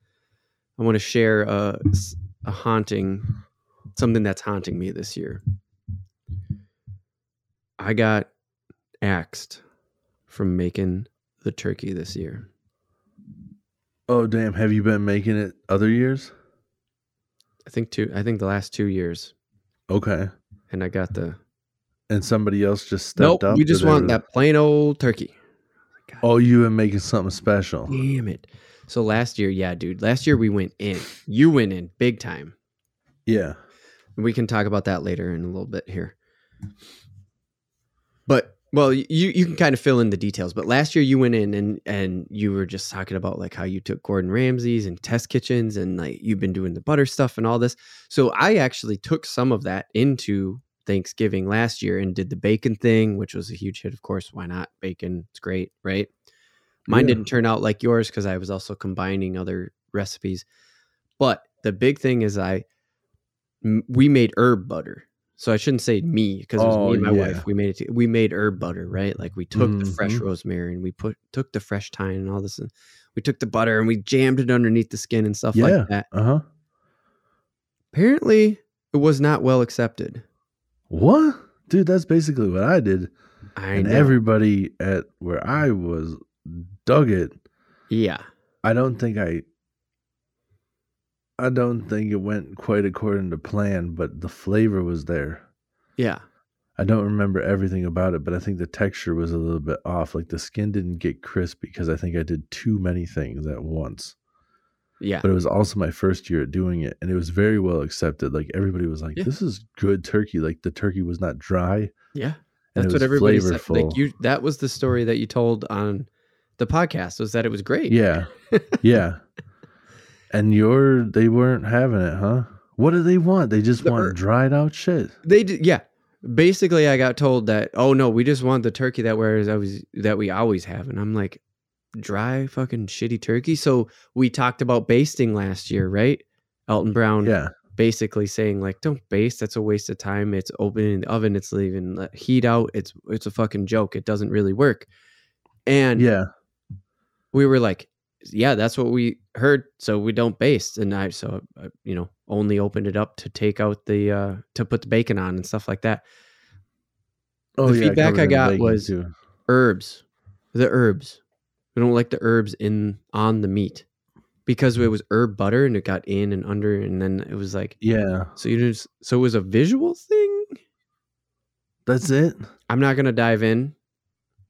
I want to share a, a haunting, something that's haunting me this year. I got axed from making the turkey this year. Oh damn! Have you been making it other years? I think two. I think the last two years, Okay, and I got the and somebody else just stepped Nope, up. we just want that plain old turkey. God Oh, you been making something special. damn it. So last year, yeah, dude. Last year we went in. You went in big time. Yeah. We can talk about that later in a little bit here. But well, you you can kind of fill in the details. But last year you went in and and you were just talking about like how you took Gordon Ramsay's and test kitchens and like you've been doing the butter stuff and all this. So I actually took some of that into Thanksgiving last year and did the bacon thing, which was a huge hit. Of course, why not? Bacon, it's great, right? Mine Yeah. didn't turn out like yours because I was also combining other recipes. But the big thing is I m- we made herb butter. So I shouldn't say me because it was Oh, me and my yeah. wife. We made it. To, we made herb butter, right? Like we took the fresh Mhm. rosemary and we put took the fresh thyme and all this, and we took the butter and we jammed it underneath the skin and stuff Yeah. like that. Uh huh. Apparently, it was not well accepted. What, dude? That's basically what I did. I and know. everybody at where I was dug it. yeah, I don't think I I don't think it went quite according to plan, but the flavor was there. yeah, I don't remember everything about it, but I think the texture was a little bit off. Like the skin didn't get crisp because I think I did too many things at once. yeah. But it was also my first year at doing it, and it was very well accepted. Like everybody was like, Yeah. "This is good turkey." Like the turkey was not dry. Yeah. That's what everybody said. Like you that was the story that you told on the podcast was that it was great. Yeah. yeah. And your they weren't having it, huh? What do they want? They just The want er- dried out shit. They did yeah. Basically I got told that, oh no, we just want the turkey that wears always that we always have. And I'm like, dry fucking shitty turkey. So we talked about basting last year, right? Alton Brown Yeah. basically saying like, don't baste. That's a waste of time. It's opening the oven. It's leaving heat out. It's it's a fucking joke. It doesn't really work. And Yeah. we were like, yeah, that's what we heard. So we don't baste. And I, so, I, you know, only opened it up to take out the, uh, to put the bacon on and stuff like that. Oh The yeah. feedback I got was- too. Herbs, the herbs. We don't like the herbs in on the meat because it was herb butter and it got in and under. And then it was like, Yeah. so you just, so it was a visual thing. That's it. I'm not going to dive in.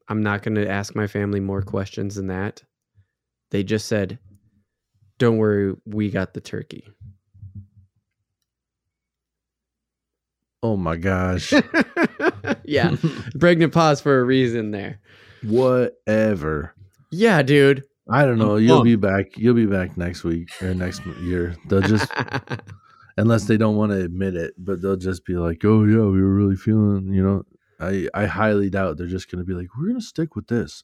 I'm not going to ask my family more questions than that. They just said, "Don't worry, we got the turkey." Oh my gosh. yeah, pregnant pause for a reason there. Whatever. Yeah, dude. I don't know. You'll be back. You'll be back next week or next year. They'll just unless they don't want to admit it, but they'll just be like, "Oh yeah, we were really feeling." You know, I I highly doubt they're just gonna be like, "We're gonna stick with this."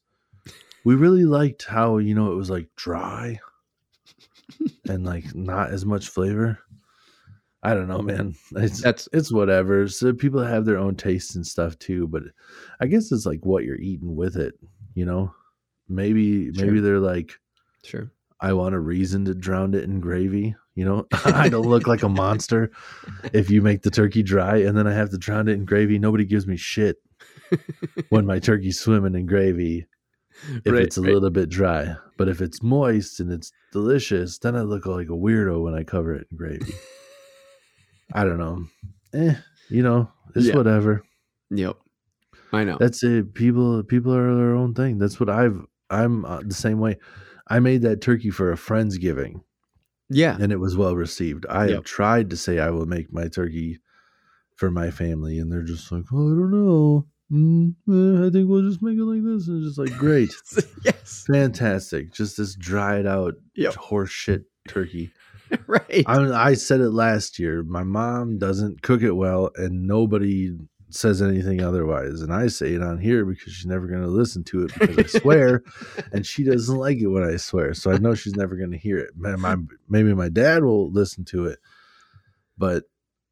We really liked how you know it was like dry and like not as much flavor. I don't know, man. It's That's it's whatever. So people have their own tastes and stuff too, but I guess it's like what you're eating with it. You know, maybe Sure. maybe they're like. sure. I want a reason to drown it in gravy. You know, I don't look like a monster if you make the turkey dry and then I have to drown it in gravy. Nobody gives me shit when my turkey's swimming in gravy if Right, it's a right. little bit dry. But if it's moist and it's delicious, then I look like a weirdo when I cover it in gravy. I don't know. Eh, you know, it's Yeah. whatever. Yep. I know. That's it. People people are their own thing. That's what I've I'm uh, the same way. I made that turkey for a friendsgiving yeah. and it was well received. I Yep. have tried to say I will make my turkey for my family, and they're just like, "Oh, I don't know. Mm, eh, I think we'll just make it like this." And it's just like, great, yes. fantastic, just this dried out Yep. horse shit turkey. right. I, I said it last year. My mom doesn't cook it well, and nobody says anything otherwise. And I say it on here because she's never going to listen to it because I swear, and she doesn't like it when I swear. So I know she's never going to hear it. My, my, maybe my dad will listen to it, but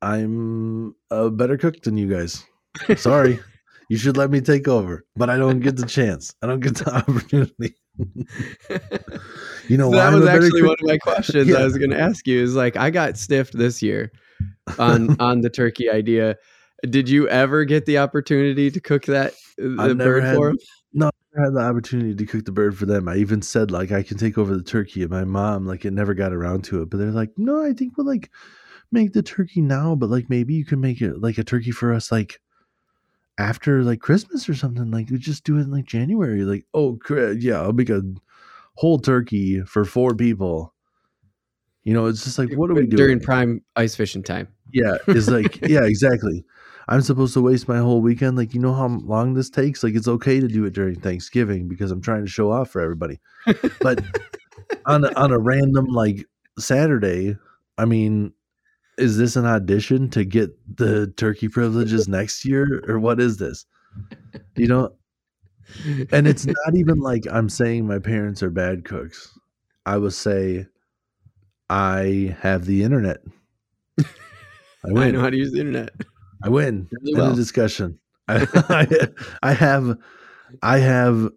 I'm a better cook than you guys. Sorry. You should let me take over, but I don't get the chance. I don't get the opportunity. You know So that was actually one of my questions Yeah. I was going to ask you. Is like I got stiffed this year on on the turkey idea. Did you ever get the opportunity to cook that uh, the bird had- for him? No, I had the opportunity to cook the bird for them. I even said like I can take over the turkey, and my mom like it never got around to it. But they're like, no, I think we'll like make the turkey now, but like maybe you can make it like a turkey for us like after like Christmas or something. Like we just do it in like January. Like oh yeah, I'll make a whole turkey for four people. You know, it's just like what are we doing? during prime ice fishing time? Yeah, it's like yeah, exactly. I'm supposed to waste my whole weekend. Like, you know how long this takes? Like, it's okay to do it during Thanksgiving because I'm trying to show off for everybody. But on a, on a random like Saturday, I mean, is this an audition to get the turkey privileges next year, or what is this? You know, and it's not even like I'm saying my parents are bad cooks. I will say I have the internet. I I win. know how to use the internet. I win Really in well. the discussion. I, I, I have, I have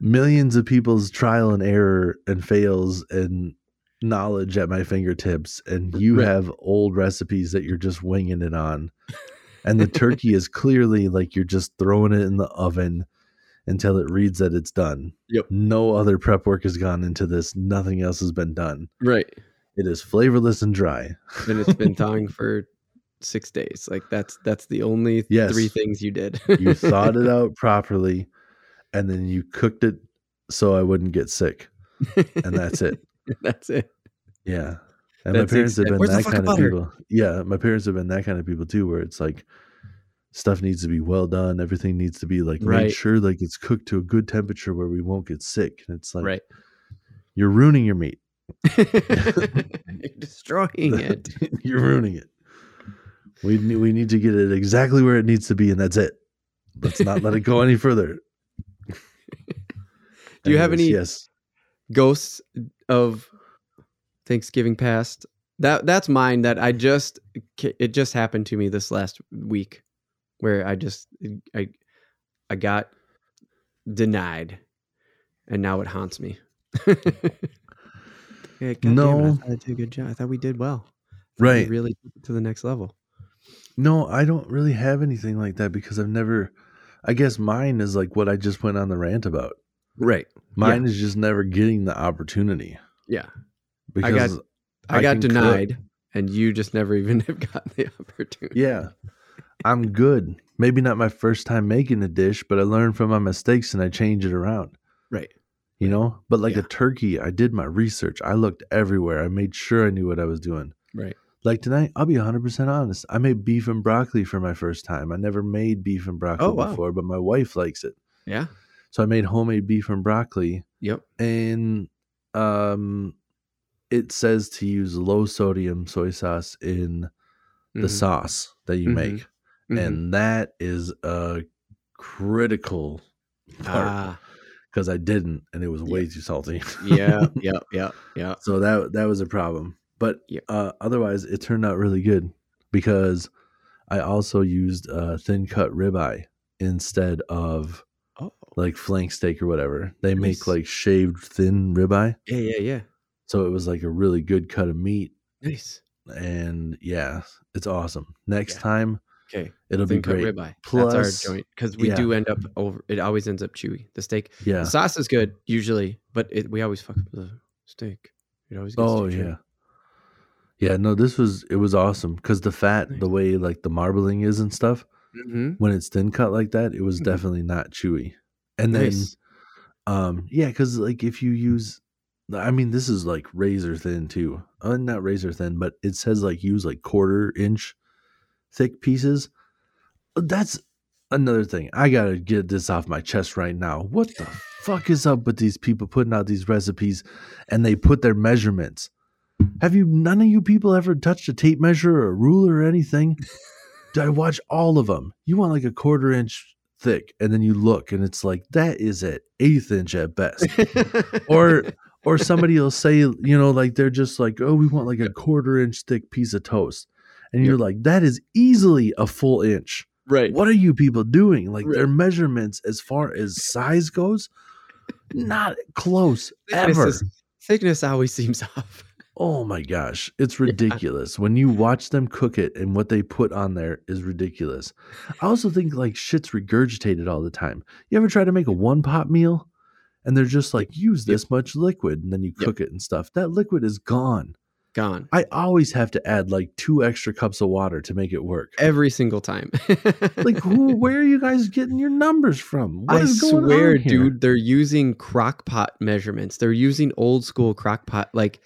millions of people's trial and error and fails and knowledge at my fingertips, and you Right. have old recipes that you're just winging it on. And the turkey is clearly like you're just throwing it in the oven until it reads that it's done. Yep. No other prep work has gone into this. Nothing else has been done. Right. It is flavorless and dry. And it's been thawing for six days. Like that's that's the only Yes. three things you did. you thought it out properly and then you cooked it so I wouldn't get sick. And that's it. that's it. Yeah. And That's my parents have been Where's that kind of butter? people. Yeah, my parents have been that kind of people too, where it's like stuff needs to be well done. Everything needs to be like Right. made sure like it's cooked to a good temperature where we won't get sick. And it's like right. you're ruining your meat. You're destroying it. you're ruining it. We need we need to get it exactly where it needs to be, and that's it. Let's not let it go any further. Do you have any- Yes. Ghosts of Thanksgiving past. That that's mine. That I just it just happened to me this last week, where I just I I got denied, and now it haunts me. Yeah, No. I thought I did a good job. I thought we did well. I thought we Right. really to the next level. No, I don't really have anything like that because I've never. I guess mine is like what I just went on the rant about. Right. Mine is just never getting the opportunity Yeah. Because I, I got can cook. denied, and you just never even have gotten the opportunity. yeah, I'm good. maybe not my first time making a dish, but I learned from my mistakes and I change it around. Right. You know, but like Yeah. a turkey, I did my research. I looked everywhere. I made sure I knew what I was doing. Right. Like tonight, I'll be 100% honest. I made beef and broccoli for my first time. I never made beef and broccoli Oh, wow. before, but my wife likes it. Yeah. So I made homemade beef and broccoli Yep. and um it says to use low sodium soy sauce in the Mhm. sauce that you Mhm. make. Mhm. And that is a critical part ah, because I didn't and it was way Yeah. too salty. yeah, yeah, yeah, yeah. So that that was a problem. But Yeah. uh, otherwise, it turned out really good because I also used uh, thin cut ribeye instead of Oh, like flank steak or whatever. They make like shaved thin ribeye, yeah, yeah, yeah. So it was like a really good cut of meat. Nice. And yeah, it's awesome. Next Yeah. time Okay. it'll be great. ribeye. Plus- That's our joint because we yeah. do end up over. It always ends up chewy. The steak. Yeah. The sauce is good usually, but it, we always fuck up the steak. It always gets Oh yeah. Yeah, no, this was it was awesome because the fat, the way like the marbling is and stuff, Mhm. when it's thin cut like that, it was Mhm. definitely not chewy. And then Um, yeah, because like if you use, I mean, this is like razor thin too. Uh, not razor thin, but it says like use like quarter inch thick pieces. That's another thing. I gotta get this off my chest right now. What the fuck is up with these people putting out these recipes and they put their measurements? Have you none of you people ever touched a tape measure or a ruler or anything? Did I watch all of them. You want like a quarter inch thick, and then you look, and it's like that is at eighth inch at best. or or somebody will say, you know, like they're just like, oh, we want like a quarter inch thick piece of toast, and you're like, that is easily a full inch. right. What are you people doing? Like their measurements as far as size goes, not close Thickness ever. is- thickness always seems off. Oh my gosh, it's ridiculous. When you watch them cook it and what they put on there is ridiculous. I also think like shit's regurgitated all the time. You ever try to make a one pot meal and they're just like use Yep. this much liquid and then you Yep. cook it and stuff. That liquid is gone. Gone I always have to add like two extra cups of water to make it work. every single time. Like who where are you guys getting your numbers from? What I swear, dude, they're using crock pot measurements. They're using old school crock pot. Like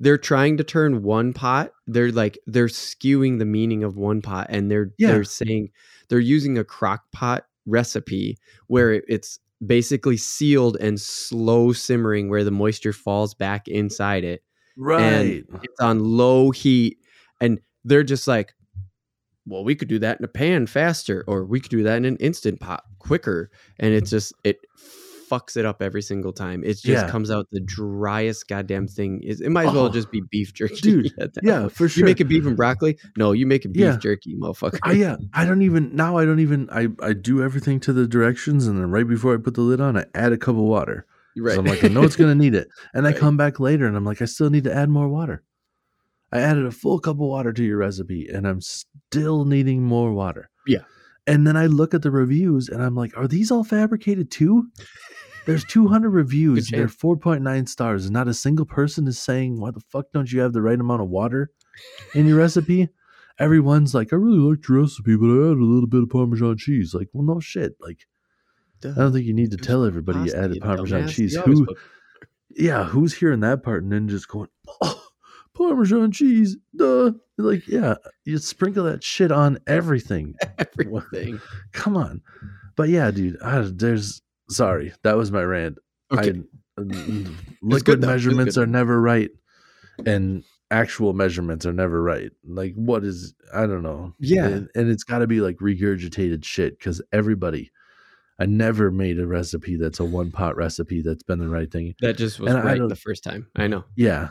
they're trying to turn one pot. They're like they're skewing the meaning of one pot, and they're Yeah. they're saying they're using a crock pot recipe where it's basically sealed and slow simmering, where the moisture falls back inside it. Right. And It's on low heat, and they're just like, well, we could do that in a pan faster, or we could do that in an instant pot quicker. And it's just it fucks it up every single time. It just Yeah. comes out the driest goddamn thing. Is it might as well Oh, just be beef jerky. dude, yeah, point. for You sure. make it beef and broccoli? No, you make it beef Yeah. jerky, motherfucker. I yeah, I don't even now. I don't even. I I do everything to the directions, and then right before I put the lid on, I add a cup of water. right. I'm like, I know it's gonna need it, and I come back later, and I'm like, I still need to add more water. I added a full cup of water to your recipe, and I'm still needing more water. Yeah. And then I look at the reviews, and I'm like, are these all fabricated too? There's 200 reviews, they're 4.9 stars, and not a single person is saying, "Why the fuck don't you have the right amount of water in your recipe?" Everyone's like, "I really liked your recipe, but I added a little bit of Parmesan cheese." Like, well, no shit. Like, Duh. I don't think you need to tell everybody you added Parmesan dumbass. cheese. Who, put yeah, who's hearing that part and then just going, "Oh, Parmesan cheese, duh." Like, yeah, you sprinkle that shit on everything. everything. Come on, but yeah, dude, I, there's sorry that was my rant. Okay. I, liquid though. Measurements are never right, and actual measurements are never right. Like, what is I don't know. Yeah. and, and it's got to be like regurgitated shit because everybody. I never made a recipe that's a one pot recipe that's been the right thing. That just was And right don't- the first time. I know. Yeah.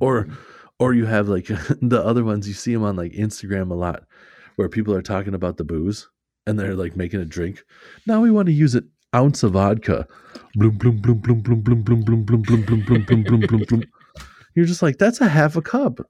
Or or you have like the other ones you see them on like Instagram a lot where people are talking about the booze and they're like making a drink. Now we want to use an ounce of vodka. Bloom bloom bloom bloom bloom bloom bloom bloom bloom bloom bloom bloom bloom bloom bloom bloom. You're just like that's a half a cup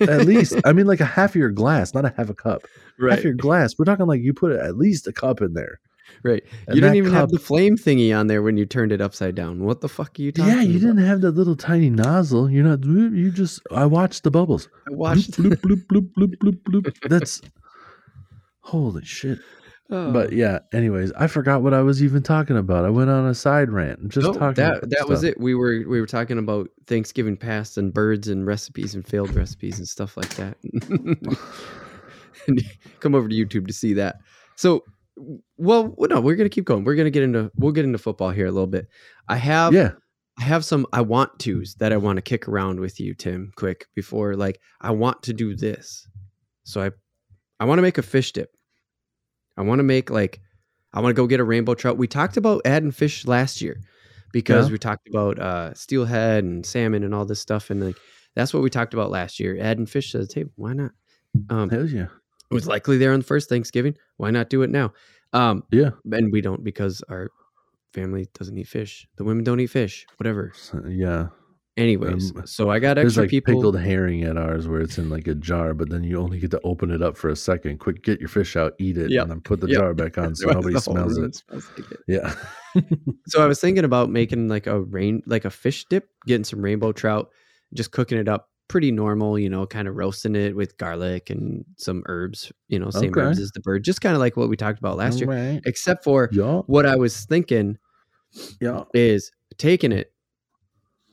at least. I mean like a half of your glass, not a half a cup. Half your glass. We're talking like you put at least a cup in there. Right. And you didn't even have the flame thingy on there when you turned it upside down. What the fuck are you talking Yeah, you about? didn't have that little tiny nozzle. You're not. You just. I watched the bubbles. I watched bloop, bloop, bloop, bloop, bloop, bloop, bloop. That's holy shit. Oh. But yeah, anyways, I forgot what I was even talking about. I went on a side rant, just No, talking. that that was it. We were we were talking about Thanksgiving past and birds and recipes and failed recipes and stuff like that. Come over to YouTube to see that. So, well, well, no, we're gonna keep going. We're gonna get into we'll get into football here a little bit. I have Yeah, I have some I want tos that I want to kick around with you, Tim, quick before like I want to do this. So I I want to make a fish dip. I want to make like I want to go get a rainbow trout. We talked about adding fish last year because Yeah. we talked about uh steelhead and salmon and all this stuff and like that's what we talked about last year, adding fish to the table. Why not? Um hell yeah, it was likely there on the first Thanksgiving. Why not do it now? Um yeah, and we don't because our family doesn't eat fish. The women don't eat fish, whatever. Yeah. Anyways, Um, so I got extra like people. pickled herring at ours where it's in like a jar, but then you only get to open it up for a second. Quick, get your fish out, eat it, Yep. and then put the Yep. jar back on so nobody smells it. smells like it. Yeah, So I was thinking about making like a rain, like a fish dip, getting some rainbow trout, just cooking it up pretty normal, you know, kind of roasting it with garlic and some herbs, you know, same Okay. herbs as the bird, just kind of like what we talked about last year. Alright. Except for Yeah, what I was thinking yeah, is taking it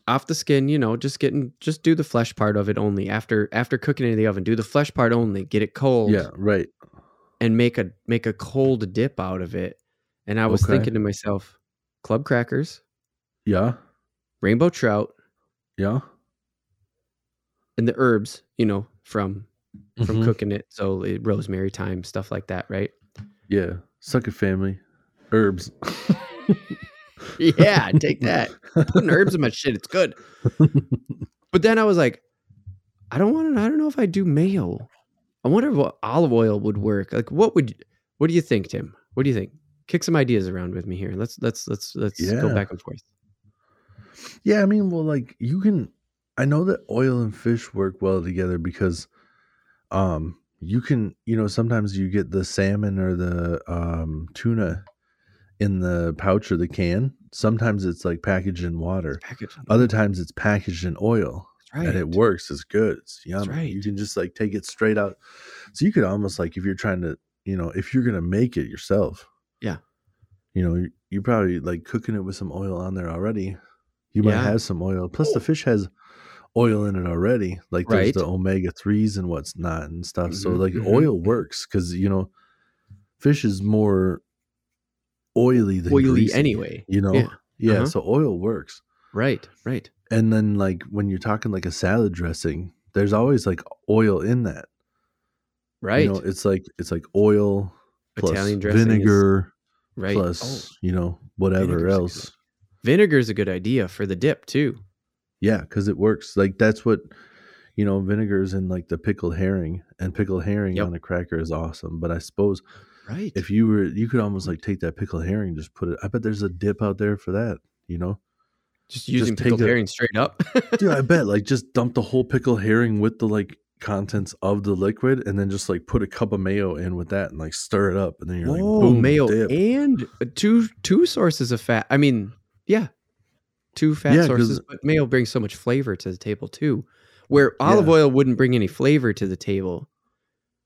off the skin, you know, just getting just do the flesh part of it only after after cooking it in the oven. Do the flesh part only, get it cold. yeah. Right. and make a make a cold dip out of it. And I was Okay. thinking to myself, club crackers, Yeah, rainbow trout, yeah. and the herbs, you know, from from Mhm. cooking it. So eh, rosemary, thyme, stuff like that, right? Yeah, suck it, family. Herbs. Yeah, take that. Putting herbs in my shit, it's good. But then I was like, I don't want to. I don't know if I do mayo. I wonder what olive oil would work. Like, what would? What do you think, Tim? What do you think? Kick some ideas around with me here. Let's let's let's let's go back and forth. Yeah, I mean, well, like you can. I know that oil and fish work well together because, um, you can. You know, sometimes you get the salmon or the um tuna in the pouch or the can. Sometimes it's like packaged in water. Packaging. Other times it's packaged in oil, That's and it works. It's good. It's yummy. right. You can just like take it straight out. So you could almost like if you're trying to, you know, if you're gonna make it yourself. Yeah. You know, you, you probably like cooking it with some oil on there already. You might Yeah. have some oil. Plus, the fish has oil in it already. Like there's Right. the omega threes and what's not and stuff. So Mhm, like mhm. oil works because you know, fish is more oily than oily greasy, anyway. You know, Yeah. yeah. Uh-huh. So oil works. Right, right. And then like when you're talking like a salad dressing, there's always like oil in that. Right. You know, it's like it's like oil plus Italian dressing is- vinegar right. plus oh, you know whatever vinegar's a else. vinegar's a good idea for the dip too. Yeah, because it works. Like that's what you know. Vinegar's in like the pickled herring, and pickled herring Yep. on a cracker is awesome. But I suppose Right. if you were, you could almost like take that pickled herring, just put it. I bet there's a dip out there for that. You know, just using take pickled herring straight up. dude. I bet like just dump the whole pickled herring with the like contents of the liquid, and then just like put a cup of mayo in with that, and like stir it up, and then you're like, oh, boom, mayo dip. and uh, two two sources of fat. I mean, yeah, two fat Yeah, sources, but mayo brings so much flavor to the table too. Where olive Yeah. oil wouldn't bring any flavor to the table.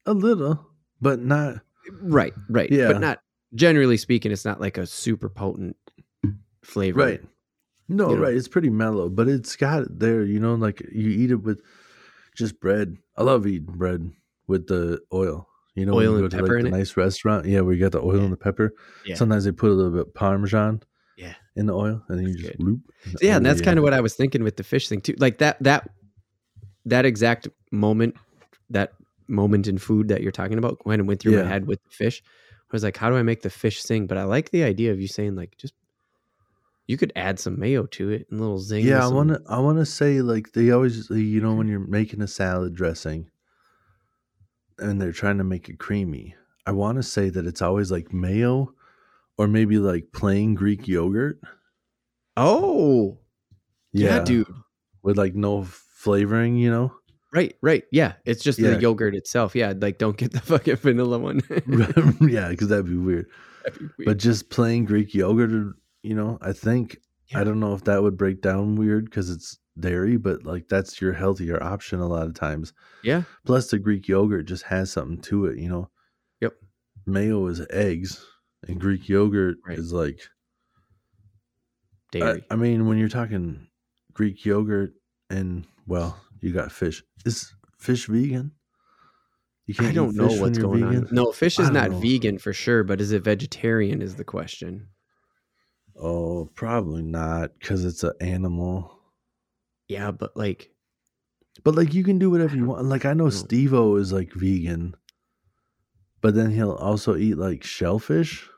a little, but not. Right, right. Yeah. But not generally speaking, it's not like a super potent flavor. Right. No, You know? right. It's pretty mellow, but it's got it there. You know, like you eat it with just bread. I love eating bread with the oil. You know, when Oil you and go to pepper like the nice restaurant, yeah, where you got the oil Yeah. and the pepper. Yeah. Sometimes they put a little bit parmesan, Yeah. in the oil, and then you That's just good. loop. yeah, and that's kind of what I was thinking with the fish thing too. Like that that that exact moment, that moment in food that you're talking about, kind of went through Yeah. my head with the fish. I was like, how do I make the fish sing? But I like the idea of you saying like just you could add some mayo to it and a little zing. Yeah, I want to. I want to say like they always, uh, you know, when mm-hmm. you're making a salad dressing, and they're trying to make it creamy. I want to say that it's always like mayo, or maybe like plain Greek yogurt. Oh, yeah. dude. with like no flavoring, you know. Right, right. Yeah, it's just Yeah. the yogurt itself. Yeah, like don't get the fucking vanilla one. yeah, because that'd be weird. That'd be weird. But just plain Greek yogurt, you know, I think Yeah. I don't know if that would break down weird because it's dairy, but like that's your healthier option a lot of times. yeah, Plus, the Greek yogurt just has something to it, you know. Yep. mayo is eggs, and Greek yogurt Right. is like. I, Dairy. I mean, when you're talking Greek yogurt and well, you got fish. Is fish vegan? You I don't know what's you're going on. No, fish is don't know. vegan for sure, but is it vegetarian? Is the question. Oh, probably not, because it's an animal. Yeah, but like, But like, you can do whatever you want. Like, I know know. Steve-O is like vegan, but then he'll also eat like shellfish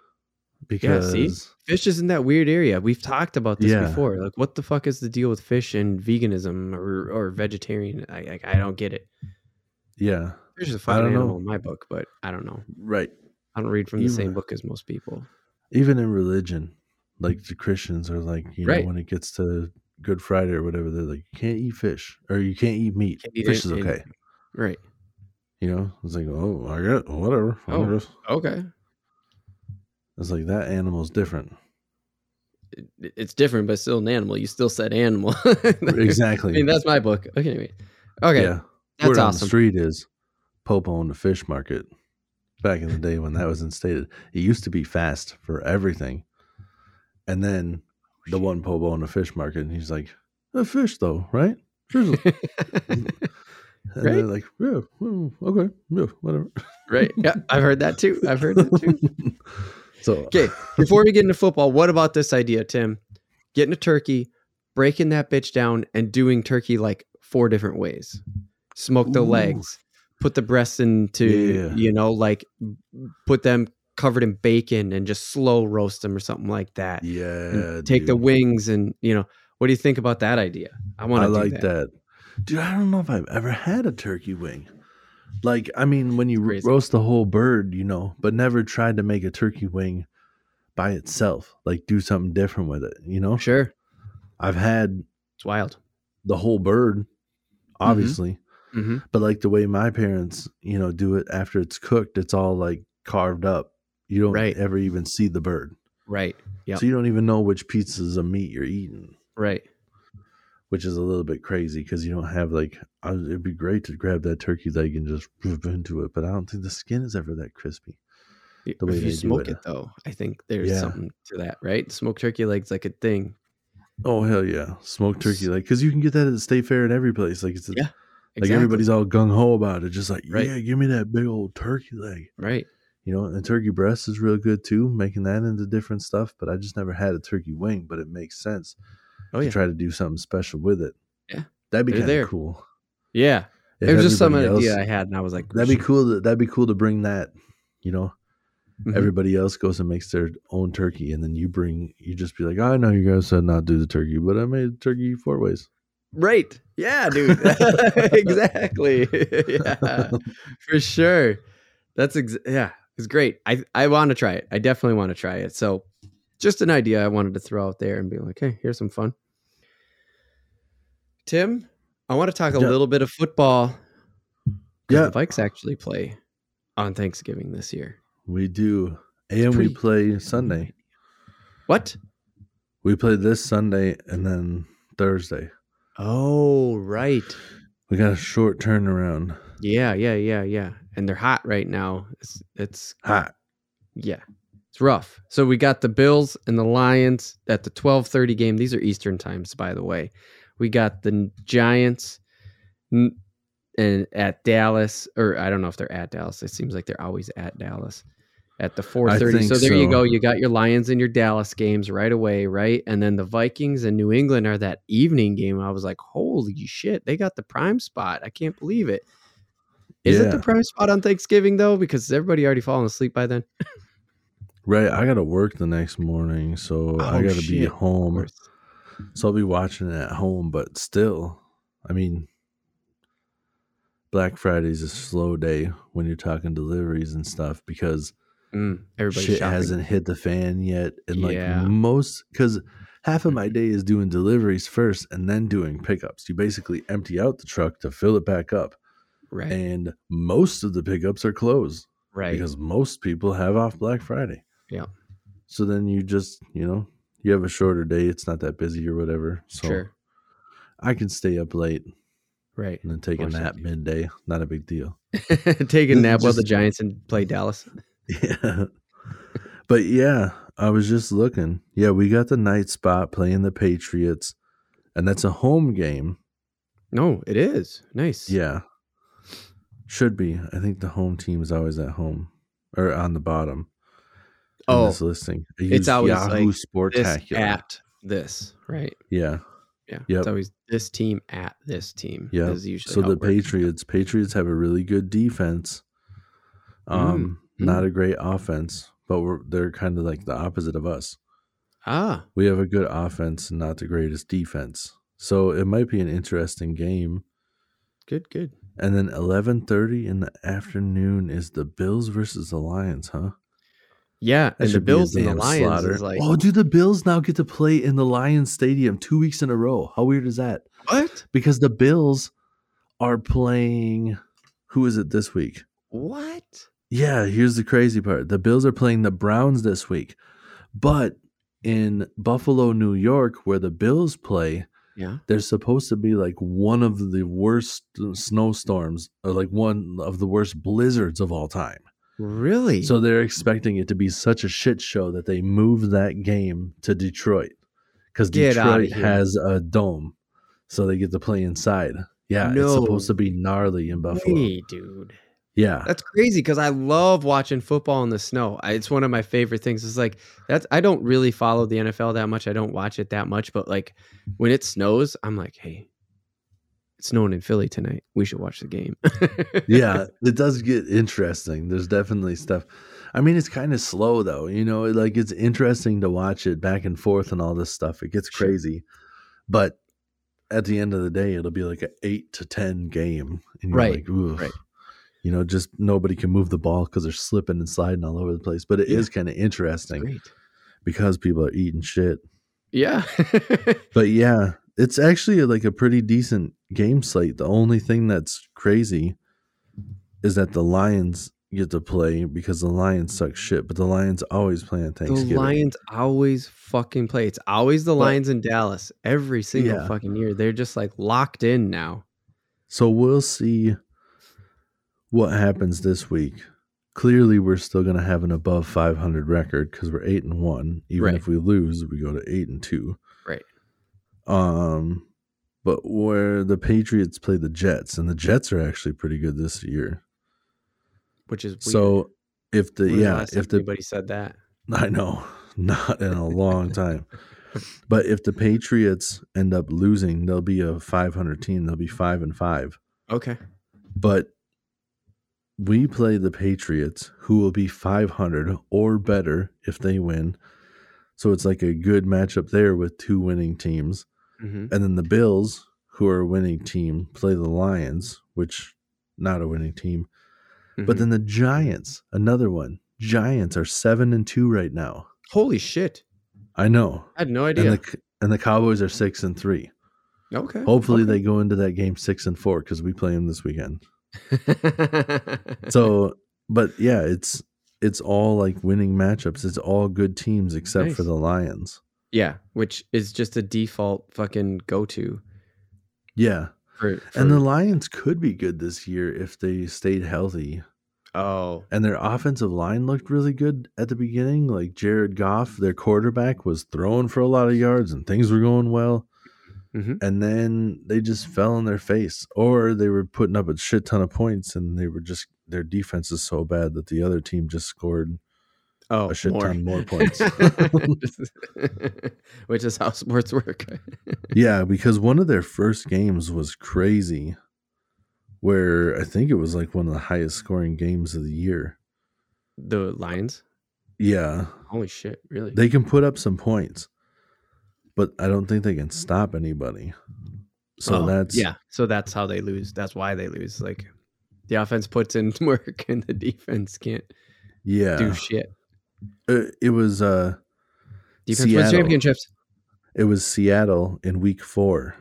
Yeah, because see? fish is in that weird area. We've talked about this Yeah. before. Like, what the fuck is the deal with fish and veganism or or vegetarian? I I, I don't get it. yeah, Fish is a I fucking don't know. animal in my book, but I don't know. right. I don't read from the Even- same book as most people. Even in religion, like the Christians are like, you Right. know, when it gets to Good Friday or whatever, they're like, you can't eat fish or you can't eat meat. Can't eat fish it- is it- okay. Right. You know, it's like, oh, I get whatever. Oh. Okay. It's like that animal's different. It- it's different, but still an animal. You still said animal. Exactly. I mean, that's my book. Okay. Anyway. Okay. Yeah. That's Word on the awesome. street is Pope owned a fish market back in the day when that was instated. It used to be fast for everything. And then oh, the one Pope owned a fish market, and he's like, a fish though, right? Fish is-" and they're like, yeah, okay, yeah, whatever. right. Yeah. I've heard that too. I've heard that too. so, Okay, before we get into football, what about this idea, Tim? Getting a turkey, breaking that bitch down, and doing turkey like four different ways. Smoke the Ooh. legs, put the breasts into, Yeah. you know, like put them covered in bacon and just slow roast them or something like that. And yeah, take the wings and, you know, what do you think about that idea? I want I to like that. that. Dude, I don't know if I've ever had a turkey wing. Like, I mean, when you roast the whole bird, you know, but never tried to make a turkey wing by itself. Like, do something different with it, you know? Sure. I've had It's wild. the whole bird, obviously, hmm but like the way my parents, you know, do it after it's cooked, it's all like carved up. You don't Right. ever even see the bird. Right. Yeah. So you don't even know which pieces of meat you're eating. Right. Which is a little bit crazy because you don't have like I it'd be great to grab that turkey leg and just rip into it, but I don't think the skin is ever that crispy. If the way you they do smoke it. it, though, I think there's Yeah. something to that, right? Smoked turkey legs like a thing. Oh hell yeah, smoked turkey leg because you can get that at the state fair and every place. Like it's a, Yeah, like everybody's all gung ho about it, just like Right. yeah, give me that big old turkey leg. right. You know, and turkey breast is real good too, making that into different stuff. But I just never had a turkey wing, but it makes sense Oh to try to do something special with it. Yeah. that'd be kind of cool. yeah. If it was just some everybody idea I had, and I was like, That'd be cool. To, that'd be cool to bring that. You know, Mhm. everybody else goes and makes their own turkey, and then you bring, you just be like, I know you guys said not do the turkey, but I made turkey four ways. Right. Yeah, dude. exactly. yeah, for sure. That's ex- yeah. It's great. I I want to try it. I definitely want to try it. So, just an idea I wanted to throw out there and be like, hey, here's some fun. Tim, I want to talk a Yeah. little bit of football. Yeah. the Vikes actually play on Thanksgiving this year. We do, and we play Sunday. What? We play this Sunday and then Thursday. Oh, right. We got a short turnaround. Yeah, yeah, yeah, yeah. And they're hot right now. It's it's Hot. yeah. It's rough. So we got the Bills and the Lions at the 12:30 game. These are Eastern times by the way. We got the Giants n- and at Dallas or I don't know if they're at Dallas. It seems like they're always at Dallas. At the 4:30. So there you go. You got your Lions and your Dallas games right away, right? And then the Vikings and New England are that evening game. I was like, "Holy shit, they got the prime spot. I can't believe it. Is Is it the prime spot on Thanksgiving though? Because everybody already fallen asleep by then. Right. I got to work the next morning, so I Oh, got to be shit. Of home. So I'll be watching it at home, but still, I mean, Black Friday's a slow day when you're talking deliveries and stuff because Mm, shit shopping. hasn't hit the fan yet. And like Yeah. most, because half of my day is doing deliveries first and then doing pickups. You basically empty out the truck to fill it back up. right, And most of the pickups are closed right. because most people have off Black Friday. Yeah. So then you just, you know, you have a shorter day. It's not that busy or whatever. So sure, I can stay up late right. and then take a nap midday. Not a big deal. Take a nap while the Giants and play Dallas. Yeah. But yeah, I was just looking. Yeah, we got the night spot playing the Patriots, and that's a home game. No, it is nice. Yeah. Should be. I think the home team is always at home or on the bottom. Oh, this listing. It's always Yahoo like this Sportacular. at this, right? Yeah. Yeah, Yep. it's always this team at this team. Yeah. So the. Patriots, Patriots have a really good defense. Um, Mm, not a great offense, but we're they're kind of like the opposite of us. Ah, We have a good offense and not the greatest defense. So it might be an interesting game. good, good. And then eleven thirty in the afternoon is the Bills versus the Lions, huh? Yeah, That and the should be a Bills and the Lions slaughter. is like oh, do the Bills now get to play in the Lions Stadium two weeks in a row? How weird is that? what? Because the Bills are playing. Who is it this week? What? Yeah, here's the crazy part. The Bills are playing the Browns this week. But in Buffalo, New York, where the Bills play, Yeah. there's supposed to be like one of the worst snowstorms or like one of the worst blizzards of all time. Really? So they're expecting it to be such a shit show that they move that game to Detroit because Detroit has a dome, so they get to play inside. Yeah, it's supposed to be gnarly in Buffalo. Hey, dude. Yeah, That's crazy because I love watching football in the snow. I, it's one of my favorite things. It's like that's I don't really follow the NFL that much. I don't watch it that much, but like when it snows, I'm like, hey, snowing in Philly tonight. We should watch the game. yeah, it does get interesting. There's definitely stuff. I mean, it's kind of slow though. You know, like it's interesting to watch it back and forth and all this stuff. It gets crazy, but at the end of the day, it'll be like an eight to ten game, and you're Right, like, right. You know, just nobody can move the ball because they're slipping and sliding all over the place. But it is Yeah. kind of interesting because people are eating shit. Yeah. But yeah, it's actually like a pretty decent game slate. The only thing that's crazy is that the Lions get to play because the Lions suck shit, but the Lions always play on Thanksgiving. the Lions always fucking play. It's always the But- Lions in Dallas every single Yeah. fucking year. They're just like locked in now. So we'll see what happens this week. Clearly, we're still going to have an above 500 record because we're eight and one. Even Right. if we lose, we go to eight and two. Um, but where the Patriots play the Jets, and the Jets are actually pretty good this year. Which is weird. So if the yeah, if the anybody said that. I know, not in a long time. But if the Patriots end up losing, they'll be a 500 team. They'll be five and five. Okay. But we play the Patriots, who will be 500 or better if they win. So it's like a good matchup there with two winning teams. Hmm And then the Bills, who are a winning team, play the Lions, which not a winning team. Mm-hmm. But then the Giants, another one. Giants are seven and two right now. holy shit. I know. I had no And idea. the and the Cowboys are six and three. okay. Hopefully okay. they go into that game six and four because we play them this weekend. So, but yeah, it's it's all like winning matchups. It's all good teams except for the Lions. Yeah, which is just a default fucking go to Yeah, for, and the Lions could be good this year if they stayed healthy. oh And their offensive line looked really good at the beginning. Like Jared Goff, their quarterback, was throwing for a lot of yards and things were going well. Mhm. And then they just fell on their face, or they were putting up a shit ton of points, and they were just their defense is so bad that the other team just scored. Oh a shit ton more points. which is how sports work. Yeah, because one of their first games was crazy, where I think it was like one of the highest scoring games of the year. the Lions. Yeah, Holy shit! Really? they can put up some points, but I don't think they can stop anybody. So Oh, that's yeah. So that's how they lose. That's why they lose. Like the offense puts in work and the defense can't yeah. do shit. Uh, It was uh, Defense wins Seattle. championships. it was Seattle in Week Four.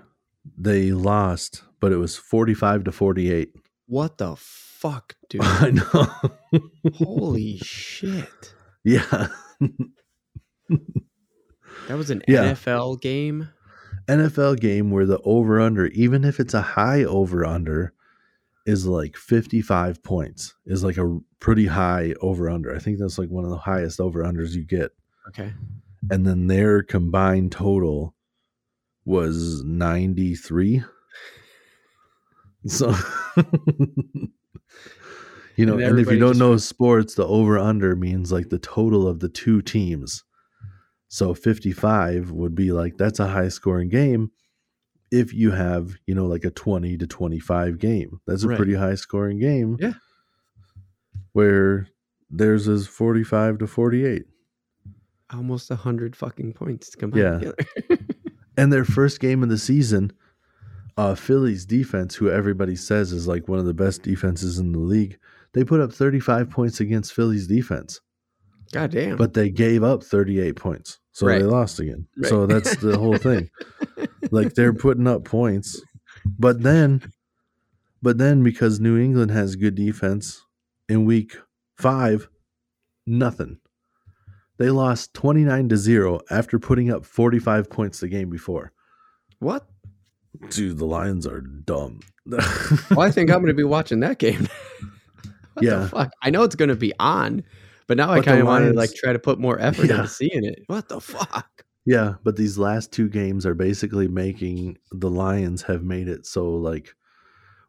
They lost, but it was forty-five to forty-eight. What the fuck, dude? I know. Holy shit! yeah. That was an Yeah. NFL game. NFL game where the over under, even if it's a high over under, is like 55 points is like a pretty high over under. I think that's like one of the highest over unders you get. Okay. And then their combined total was 93. So you know, And and, if you don't just know sports, the over under means like the total of the two teams. So 55 would be like that's a high scoring game if you have, you know, like a 20 to 25 game. That's a Right. pretty high scoring game. Yeah. Where theirs is 45 to 48. Almost a hundred fucking points combined Yeah. together. And their first game of the season, uh Philly's defense, who everybody says is like one of the best defenses in the league, they put up 35 points against Philly's defense. God damn. but they gave up 38 points so Right. they lost again Right. so that's the whole thing like they're putting up points but then but then because new england has good defense in week five nothing they lost 29 to 0 after putting up 45 points the game before what? dude the lions are dumb Well, I think I'm going to be watching that game. what Yeah. the fuck? I know it's going to be on, but now I But the kind of want to like try to put more effort Yeah. into seeing it. What the fuck? Yeah, but these last two games are basically making the Lions have made it so like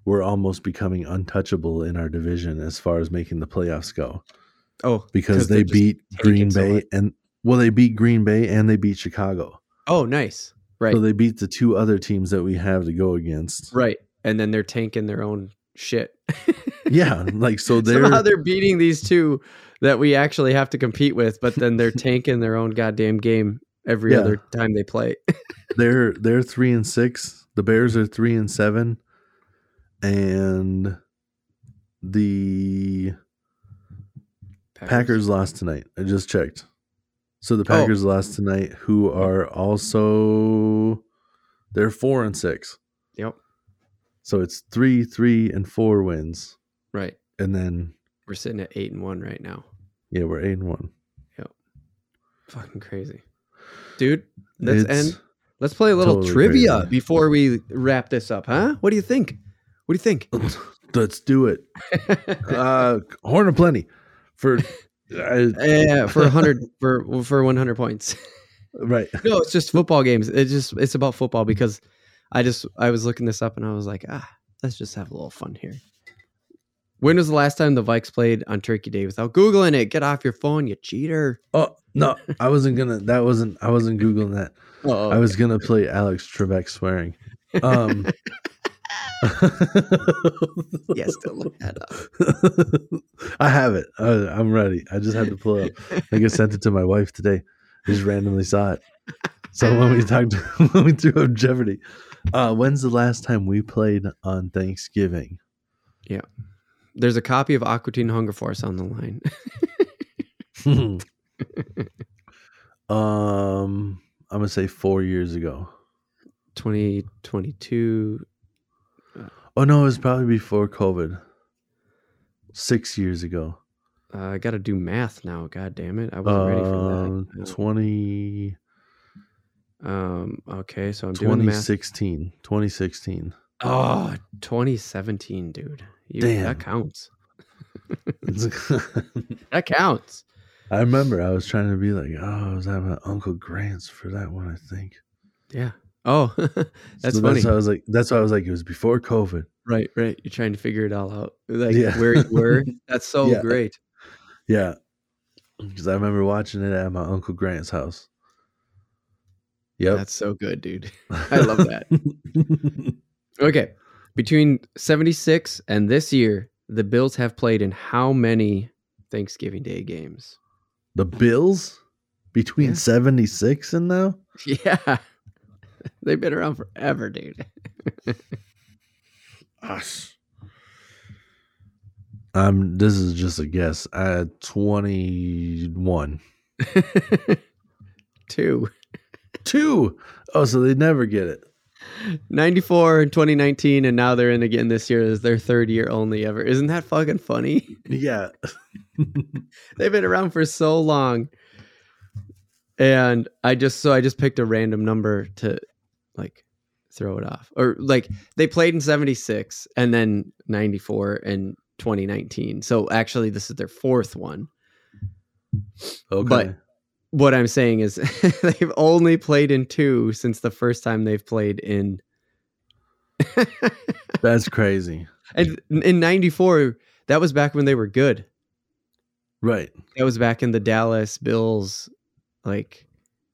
we're almost becoming untouchable in our division as far as making the playoffs go Oh, because they beat Green Bay much. and well they beat Green Bay and they beat Chicago. Oh, nice. Right. So they beat the two other teams that we have to go against. right. And then they're tanking their own shit. Yeah, like so they're Somehow they're beating these two that we actually have to compete with, but then they're tanking their own goddamn game every Yeah. other time they play. they're they're 3 and 6. The Bears are 3 and 7 and the Packers lost tonight. I just checked. So the Oh. Packers lost tonight, who are also they're four and six. Yep. So it's three, three, and four wins, Right. and then We're sitting at eight and one right now. yeah, we're eight and one. Yep. Fucking crazy. Dude, let's It's- end. Let's play a little totally trivia crazy. before we wrap this up, huh? What do you think? What do you think? Let's do it. Uh, Horn of Plenty for uh, yeah, for 100 for for 100 points. right. no, it's just football games. It's just it's about football because I just I was looking this up and I was like, ah, let's just have a little fun here. When was the last time the Vikes played on Turkey Day without googling it? Get off your phone, you cheater. Oh no, I wasn't gonna. That wasn't. I wasn't googling that. Oh, I was gonna play Alex Trebek swearing. Um. yeah, still look that up. I have it. I, I'm ready. I just had to pull it up. I think I sent it to my wife today. I just randomly saw it. So when we talked, when we threw up Jeopardy, uh, when's the last time we played on Thanksgiving? There's a copy of Aqua Teen Hunger Force on the line. um, I'm gonna say four years ago. 2022. Oh no, it was probably before COVID. Six years ago. Uh, I got to do math now. God damn it! I wasn't ready for Um, that. 20, Um. Okay, so I'm doing the math. 2016. 2016. Oh, 2017, dude. You, Damn. That counts. That counts. I remember I was trying to be like, oh, I was at my Uncle Grant's for that one, I think. Yeah. Oh, that's So funny. That's why I was like, that's why I was like, it was before COVID. right, right. You're trying to figure it all out, like Yeah. where you were. That's so Yeah. great. Yeah. Because I remember watching it at my Uncle Grant's house. Yep. That's so good, dude. I love that. Okay. Between 76 and this year, the Bills have played in how many Thanksgiving Day games? the Bills between Yeah. 76 and now? Yeah. They've been around forever, dude. Us. Um, this is just a guess. Uh, 21. Two. Two. Oh, so they never get it. 94 in 2019, and now they're in again this year is their third year only ever. Isn't that fucking funny? Yeah. They've been around for so long. And I just so I just picked a random number to like throw it off. Or like they played in 76 and then 94 and 2019. So actually this is their fourth one. Okay. But what I'm saying is they've only played in two since the first time they've played in That's crazy. and in 94 that was back when they were good. Right. That was back in the Dallas Bills like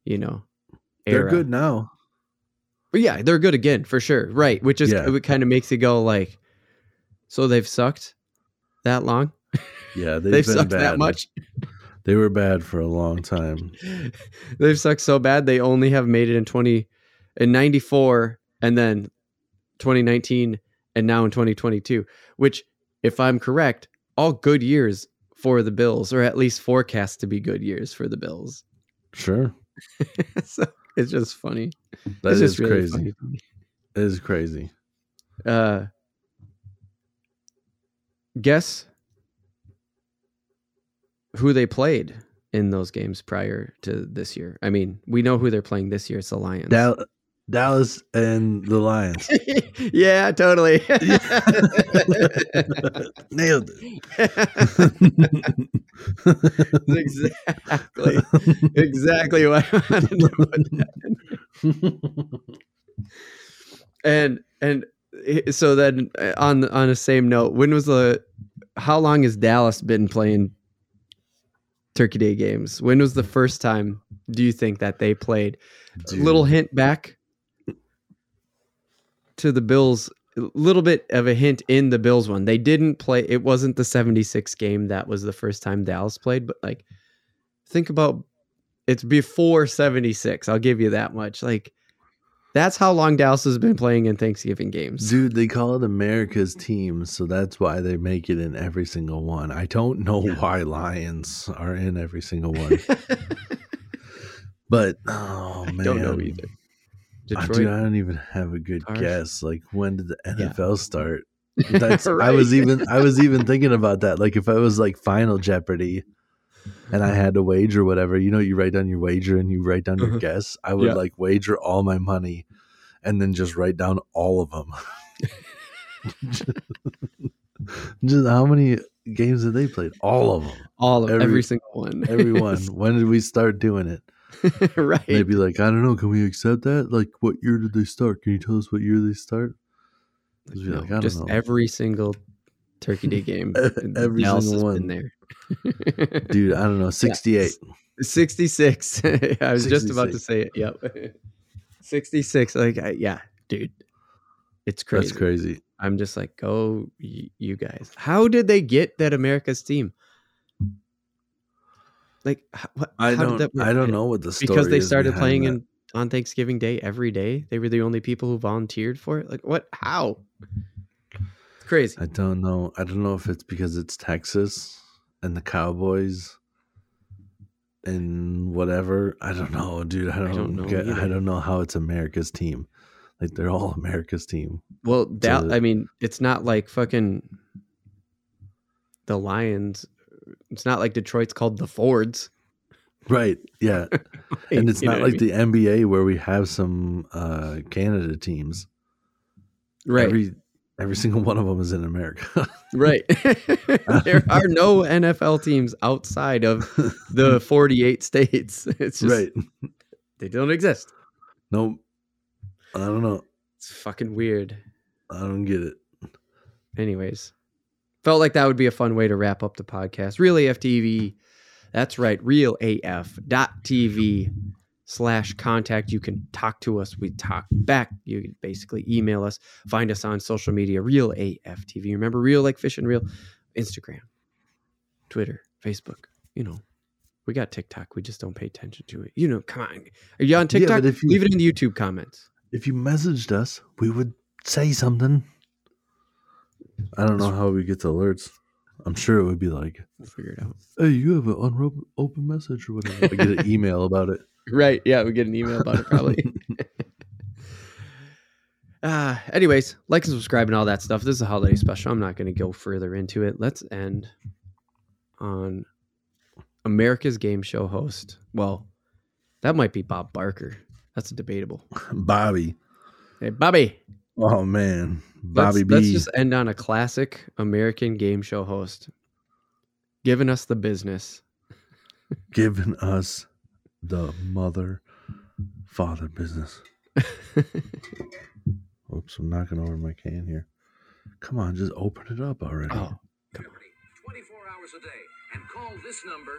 you know They're good now. But yeah, they're good again for sure. Right, which is Yeah. it kind of makes you go like so they've sucked that long? Yeah, they've, They've, been sucked bad. that much? They were bad for a long time. they've sucked so bad they only have made it in 20 in 94 and then 2019 and now in 2022 which if i'm correct all good years for the bills or at least forecast to be good years for the bills Sure. so it's just funny That it's is really crazy. funny. It is crazy. uh guess who they played in those games prior to this year i mean we know who they're playing this year it's the lions Dal- Dallas and the Lions. yeah, totally. Nailed it. exactly, exactly what I wanted to put. And and so then uh, on on the same note, when was the how long has Dallas been playing Turkey Day games? When was the first time do you think that they played? A little hint back to the Bills. A little bit of a hint in the Bills one. They didn't play. It wasn't the 76 game that was the first time Dallas played, but like think about it's before 76. I'll give you that much. Like that's how long Dallas has been playing in Thanksgiving games. Dude, they call it America's team, so that's why they make it in every single one. I don't know why Lions are in every single one, but oh I man, don't know either. Uh, Detroit. Dude, I don't even have a good guess. Like, when did the Yeah. NFL start? That's I was even I was even thinking about that. Like, if I was like Final Jeopardy, and I had to wager whatever, you know, you write down your wager and you write down your Uh-huh. guess. I would Yeah. like wager all my money, and then just write down all of them. just how many games did they play? All of them. all of every, every- single one. Everyone. when did we start doing it? right. They'd be like, I don't know. Can we accept that? Like, what year did they start? Can you tell us what year they start? I'd No, like, I don't just know. every single Turkey Day game. Every single one. there. Dude, I don't know. 68. 66. I was just about to say it. Yep. 66. Like, I, yeah, dude. It's crazy. That's crazy. I'm just like, go, y- you guys. How did they get that America's team? Like, what, I don't. I don't know what the story Because they started playing that. in on Thanksgiving Day every day. They were the only people who volunteered for it. Like, what? How? It's crazy. I don't know. I don't know if it's because it's Texas and the Cowboys and whatever. I don't know, dude. I don't, don't know get. I don't know how it's America's team. Like they're all America's team. Well, that So- I mean, it's not like fucking the Lions. It's not like Detroit's called the Fords. Right. Yeah. and it's not what I like mean? the NBA where we have some uh Canada teams. right, Every every single one of them is in America. right. there are no NFL teams outside of the 48 states. It's just right. they don't exist. Nope. I don't know. It's fucking weird. I don't get it. Anyways, felt like that would be a fun way to wrap up the podcast. Real AF TV. That's right. Real AF dot TV slash contact. You can talk to us. We talk back. You can basically email us. Find us on social media. Real AF TV. Remember, real like fish and real. Instagram, Twitter, Facebook. You know, we got TikTok. We just don't pay attention to it. You know, come on. Are you on Yeah, TikTok? but if you- Leave it in the YouTube comments. If you messaged us, we would say something. I don't know how we get the alerts. I'm sure it would be like, We'll figure it out. "Hey, you have an open message or whatever." I get an email about it. Right. Yeah, we get an email about it probably. uh anyways, like and subscribe and all that stuff. This is a holiday special. I'm not going to go further into it. Let's end on America's game show host. Well, that might be Bob Barker. That's debatable. Bobby. Hey, Bobby. Oh man, Bobby let's, B. let's just end on a classic American game show host giving us the business. giving us the mother father business. Oops, I'm knocking over my can here. Come on, just open it up already. oh, 24 hours a day. And call this number.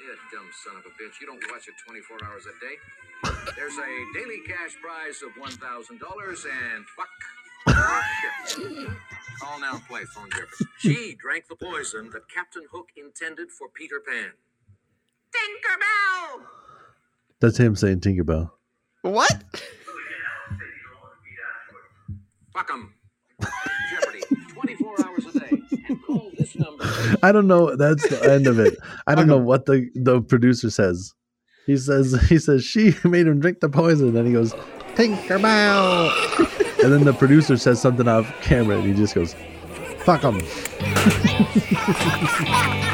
You dumb son of a bitch. You don't watch it 24 hours a day. There's a daily cash prize of $1,000 and fuck. Call now and play phone Jeopardy. She drank the poison that Captain Hook intended for Peter Pan. Tinkerbell! That's him saying Tinkerbell. what? Fuck 'em. Jeopardy. 24 hours a day. And call this number. I don't know. That's the end of it. I don't know what the the producer says. He says he says she made him drink the poison, and he goes Tinkerbell. and then the producer says something off camera, and he just goes, "Fuck him."